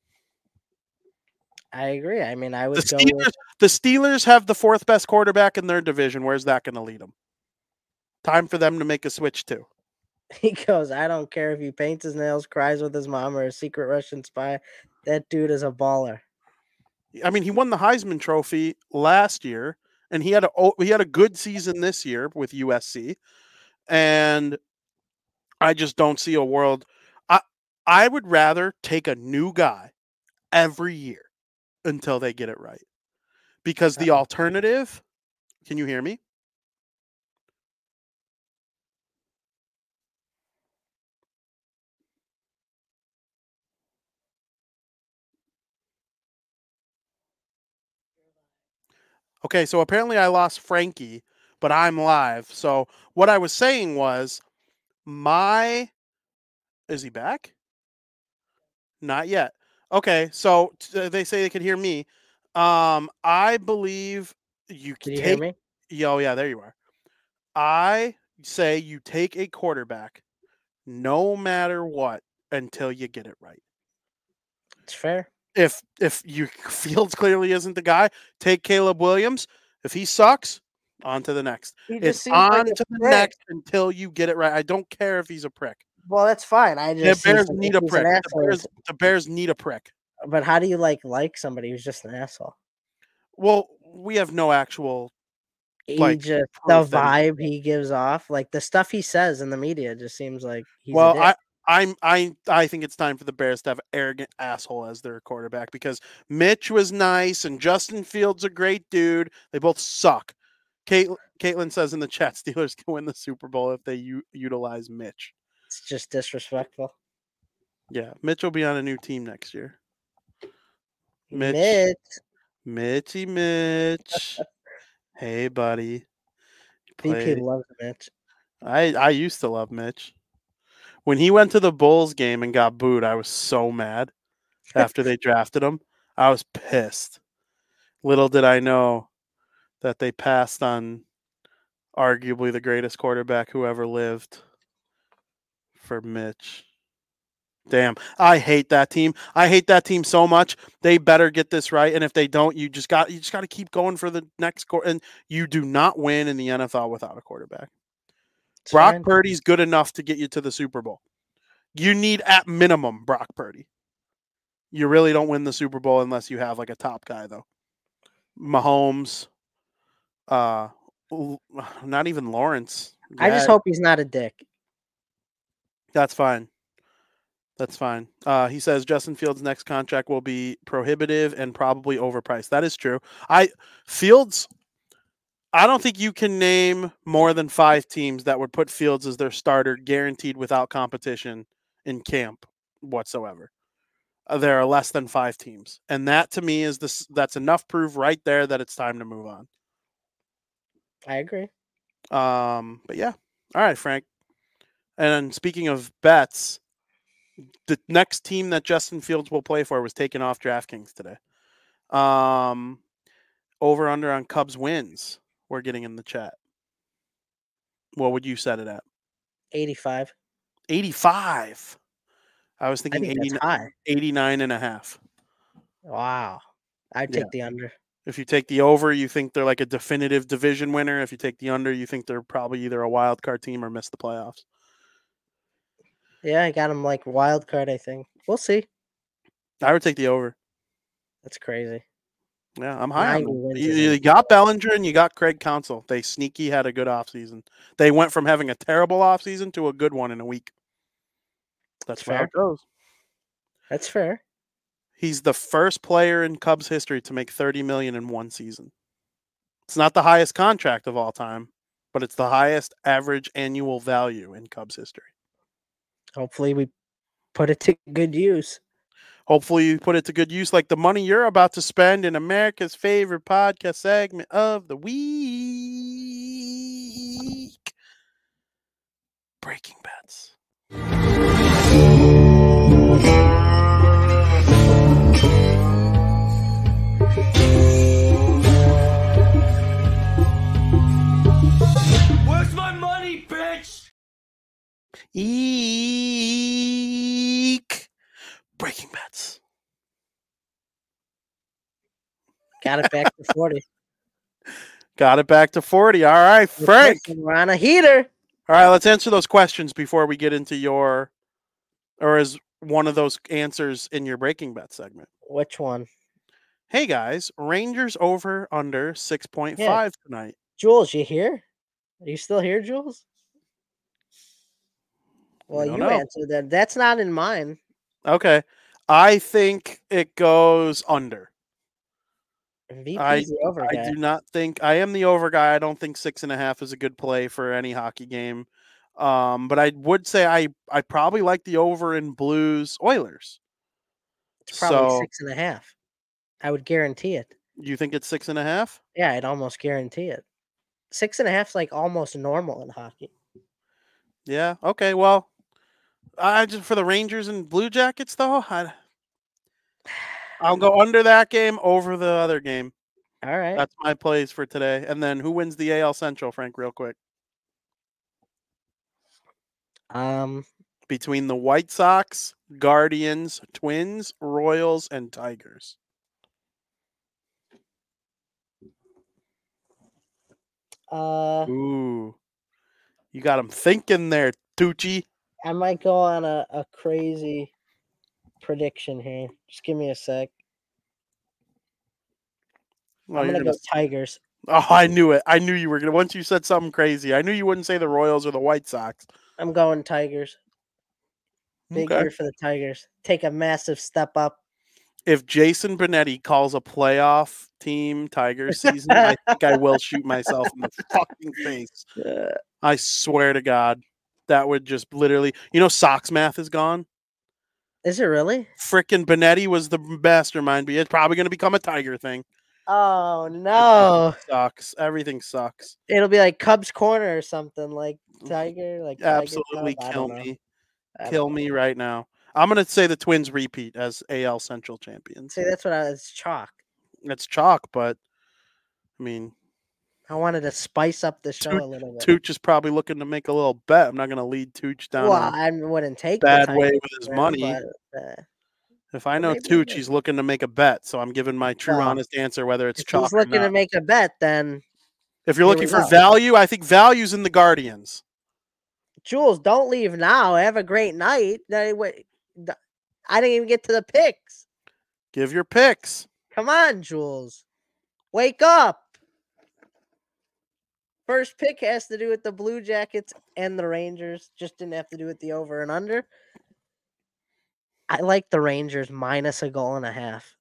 I agree. I mean, I
The
would go
Steelers,
with
the Steelers have the fourth best quarterback in their division. Where's that going to lead them? Time for them to make a switch too.
he goes, I don't care if he paints his nails, cries with his mom, or a secret Russian spy. That dude is a baller.
I mean, he won the Heisman Trophy last year, and he had a he had a good season this year with USC, and I just don't see a world. I I would rather take a new guy every year until they get it right, because the
uh-huh.
alternative. Can you hear me? Okay, so apparently I lost Frankie, but I'm live. So what I was saying was my is he back? Not yet. Okay, so t- they say they can hear me. Um I believe you
Can
can
you hear
take
me?
Yo, yeah, there you are. I say you take a quarterback no matter what until you get it right.
It's fair.
If if you Fields clearly isn't the guy, take Caleb Williams. If he sucks, on to the next. It's on to the next until you get it right. I don't care if he's a prick.
Well, that's fine. I just
The
Bears
need a prick. The. Bears, the Bears need a prick.
But how do you like like somebody who's just an asshole?
Well, we have no actual.
He
Like,
just the vibe he gives off, like the stuff he says in the media, just seems like he's. a
well. I, I'm I I think it's time for the Bears to have arrogant asshole as their quarterback because Mitch was nice and Justin Fields a great dude. They both suck. Kate, Caitlin says in the chat, Steelers can win the Super Bowl if they u- utilize Mitch.
It's just disrespectful.
Yeah, Mitch will be on a new team next year. Mitch.
Mitch.
Mitchy Mitch. hey, buddy. Play-
loves Mitch.
I I used to love Mitch. When he went to the Bulls game and got booed, I was so mad after they drafted him. I was pissed. Little did I know that they passed on arguably the greatest quarterback who ever lived for Mitch. Damn, I hate that team. I hate that team so much. They better get this right, and if they don't, you just got you just got to keep going for the next quarter. And you do not win in the NFL without a quarterback. Brock. Purdy's good enough to get you to the Super Bowl. You need at minimum Brock Purdy. You really don't win the Super Bowl unless you have like a top guy though. Mahomes, uh, not even Lawrence.
I just hope he's not a dick.
that's fine. That's fine. Uh, he says Justin Fields' next contract will be prohibitive and probably overpriced. That is true. I Fields. I don't think you can name more than five teams that would put Fields as their starter, guaranteed without competition in camp whatsoever. Uh, there are less than five teams, and that to me is this. That's enough proof right there that it's time to move on.
I agree.
Um, but yeah. All right, Frank. And speaking of bets, the next team that Justin Fields will play for was taken off DraftKings today. Um, over under on Cubs wins. We're getting in the chat. What would you set it at?
85.
85. I was
I
thinking
think
80,
that's high.
89 and a half.
Wow. I'd
Yeah.
take the under.
If you take the over, you think they're like a definitive division winner. If you take the under, you think they're probably either a wild card team or miss the playoffs.
Yeah, I got him like wild card, I think. We'll see.
I would take the over.
That's crazy.
Yeah, I'm high on
90
them.
wins
You, you got Bellinger and you got Craig Counsell. They sneaky had a good offseason. They went from having a terrible offseason to a good one in a week. That's
Fair.
how it goes.
That's fair.
He's the first player in Cubs history to make 30 million in one season. It's not the highest contract of all time, but it's the highest average annual value in Cubs history.
Hopefully we put it to good use.
Hopefully, you put it to good use, like the money you're about to spend in America's favorite podcast segment of the week Breaking Bets.
Where's my money, bitch?
Eek. Breaking Bets.
Got it back to 40.
Got it back to 40. All right, Frank.
We're on a heater.
All right, let's answer those questions before we get into your, or is one of those answers in your Breaking Bet segment.
Which one?
Hey guys, Rangers over under 6.5 tonight.
Jules, you here? Are you still here, Jules? Well, you
know.
answered that. That's not in mine.
Okay. I think it goes under. I- I do not think I am the over guy. I don't think six and a half is a good play for any hockey game. Um, but I would say I I probably like the over in Blues Oilers.
It's probably
so-
six and a half. I would guarantee it.
You think it's six and a half?
Yeah, I'd almost guarantee it. Six and a half's like almost normal in hockey.
Yeah. Okay. Well, I just for the Rangers and Blue Jackets though, I, I'll go under that game over the other game.
All right.
That's my plays for today. And then who wins the AL Central, Frank? Real quick.
Um,
between the White Sox, Guardians, Twins, Royals, and Tigers.
uh,
Ooh, you got them thinking there, Tucci.
I might go on a, a crazy prediction here. Just give me a sec.
Oh,
I'm gonna
gonna
go Tigers.
oh, I knew it. I knew you were gonna. Once you said something crazy, I knew you wouldn't say the Royals or the White Sox.
I'm going Tigers. Big
Okay.
year for the Tigers. Take a massive step up.
if Jason Benetti calls a playoff team Tiger season, I think I will shoot myself in the fucking face.
Uh,
I swear to God, that would just literally. You know, Sox math is gone.
is it really?
Frickin' Benetti was the mastermind, but it's probably going to become a Tiger thing.
Oh no!
Sucks. Everything sucks.
It'll be like Cubs corner or something like Tiger, like
Absolutely
I
kill me. Kill
know.
me right now. I'm to say the Twins repeat as AL Central champions.
See, that's what I was chalk.
It's chalk, but I mean,
I wanted to spice up the show
Toot-
a little bit.
Tooch is probably looking to make a little bet. I'm not going to lead Tooch down
well,
a
I wouldn't take
bad way with his money.
but, uh,
If I know Tooch, he's looking to make a bet. So I'm giving my true,
Well,
honest answer, whether it's
if
chalk
he's looking to make a bet, then
If you're looking for
go.
value, I think value's in the Guardians.
Jules, don't leave now. Have a great night. I didn't even get to the picks.
Give your picks.
Come on, Jules. Wake up. First pick has to do with the Blue Jackets and the Rangers. Just didn't have to do with the over and under. I like the Rangers minus a goal and a half.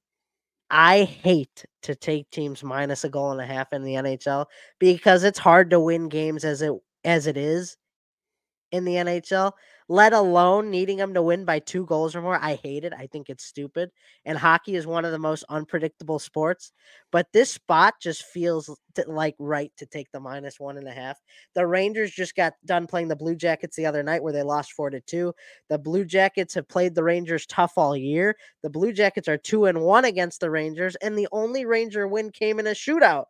I hate to take teams minus a goal and a half in the NHL because it's hard to win games as it as it is in the NHL, let alone needing them to win by two goals or more. I hate it. I think it's stupid. And hockey is one of the most unpredictable sports. But this spot just feels t- like right to take the minus one and a half. The Rangers just got done playing the Blue Jackets the other night where they lost four to two. The Blue Jackets have played the Rangers tough all year. The Blue Jackets are two and one against the Rangers, and the only Ranger win came in a shootout.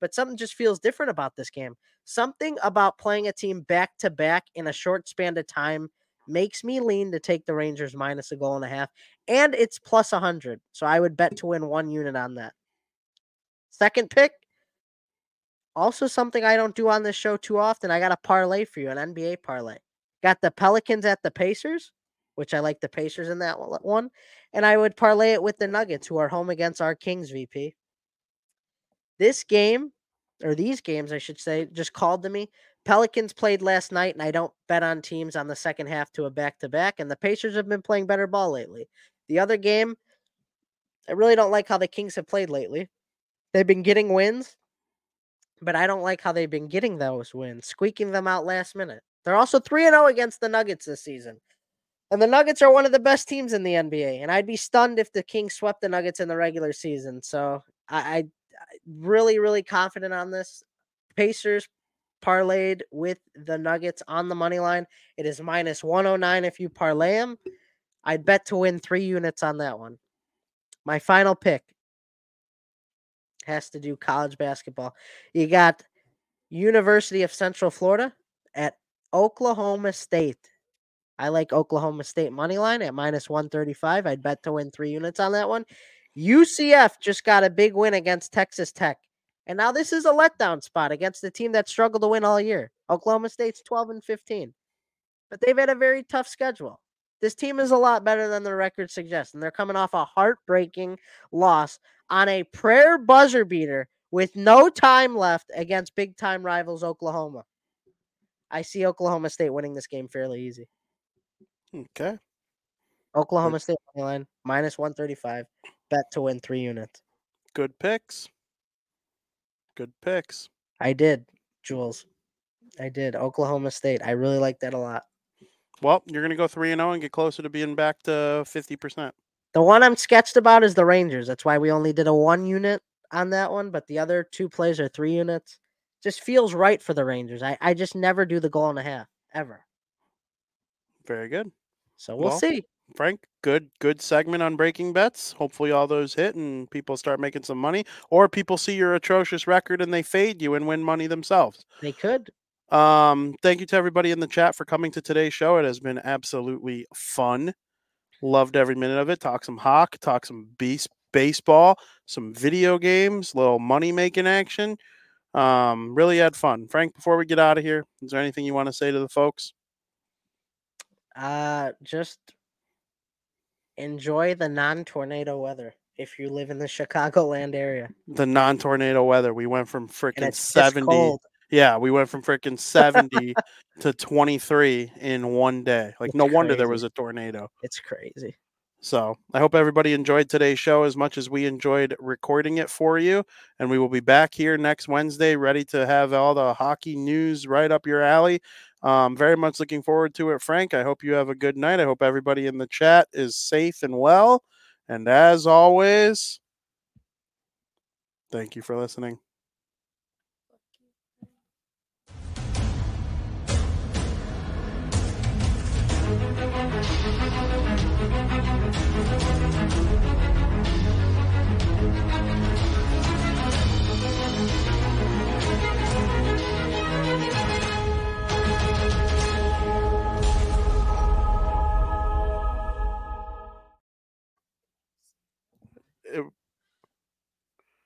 But something just feels different about this game. Something about playing a team back to back in a short span of time makes me lean to take the Rangers minus a goal and a half. And it's plus 100. So I would bet to win one unit on that. Second pick. Also, something I don't do on this show too often. I got a parlay for you, an NBA parlay. Got the Pelicans at the Pacers, which I like the Pacers in that one- one. And I would parlay it with the Nuggets, who are home against our Kings VP. This game, or these games, I should say, just called to me. Pelicans played last night, and I don't bet on teams on the second half to a back to back. And the Pacers have been playing better ball lately. The other game, I really don't like how the Kings have played lately. They've been getting wins, but I don't like how they've been getting those wins, squeaking them out last minute. They're also 3 0 against the Nuggets this season. And the Nuggets are one of the best teams in the NBA. And I'd be stunned if the Kings swept the Nuggets in the regular season. So I, really, really confident on this. Pacers parlayed with the Nuggets on the money line. It is minus 109 if you parlay them. I'd bet to win three units on that one. My final pick has to do college basketball. You got University of Central Florida at Oklahoma State. I like Oklahoma State money line at minus 135. I'd bet to win three units on that one. UCF just got a big win against Texas Tech. And now this is a letdown spot against the team that struggled to win all year. Oklahoma State's 12 and 15. But they've had a very tough schedule. This team is a lot better than the record suggests. And they're coming off a heartbreaking loss on a prayer buzzer beater with no time left against big time rivals Oklahoma. I see Oklahoma State winning this game fairly easy.
Okay.
Oklahoma State money line minus 135. Bet to win three units.
Good picks. Good picks.
I did, Jules. I did. Oklahoma State. I really like that a lot.
Well, you're going to go 3 and 0 and get closer to being back to 50%.
The one I'm sketched about is the Rangers. That's why we only did a one unit on that one, but the other two plays are three units. Just feels right for the Rangers. I, I just never do the goal and a half ever.
Very good.
So we'll
Well,
see.
Frank, good good segment on breaking bets. Hopefully all those hit and people start making some money or people see your atrocious record and they fade you and win money themselves.
They could.
Um thank you to everybody in the chat for coming to today's show. It has been absolutely fun. Loved every minute of it. Talk some hawk, talk some beast baseball, some video games, little money making action. Um really had fun. Frank, before we get out of here, is there anything you want to say to the folks?
Uh just enjoy the non-tornado weather if you live in the Chicagoland area.
The non-tornado weather. We went from freaking 70
70.
Yeah, we went from freaking 70 to 23 in one day. Like,
It's
no wonder there was a tornado.
It's crazy.
So I hope everybody enjoyed today's show as much as we enjoyed recording it for you. And we will be back here next Wednesday, ready to have all the hockey news right up your alley. Um, very much looking forward to it, Frank. I hope you have a good night. I hope everybody in the chat is safe and well. And as always, thank you for listening.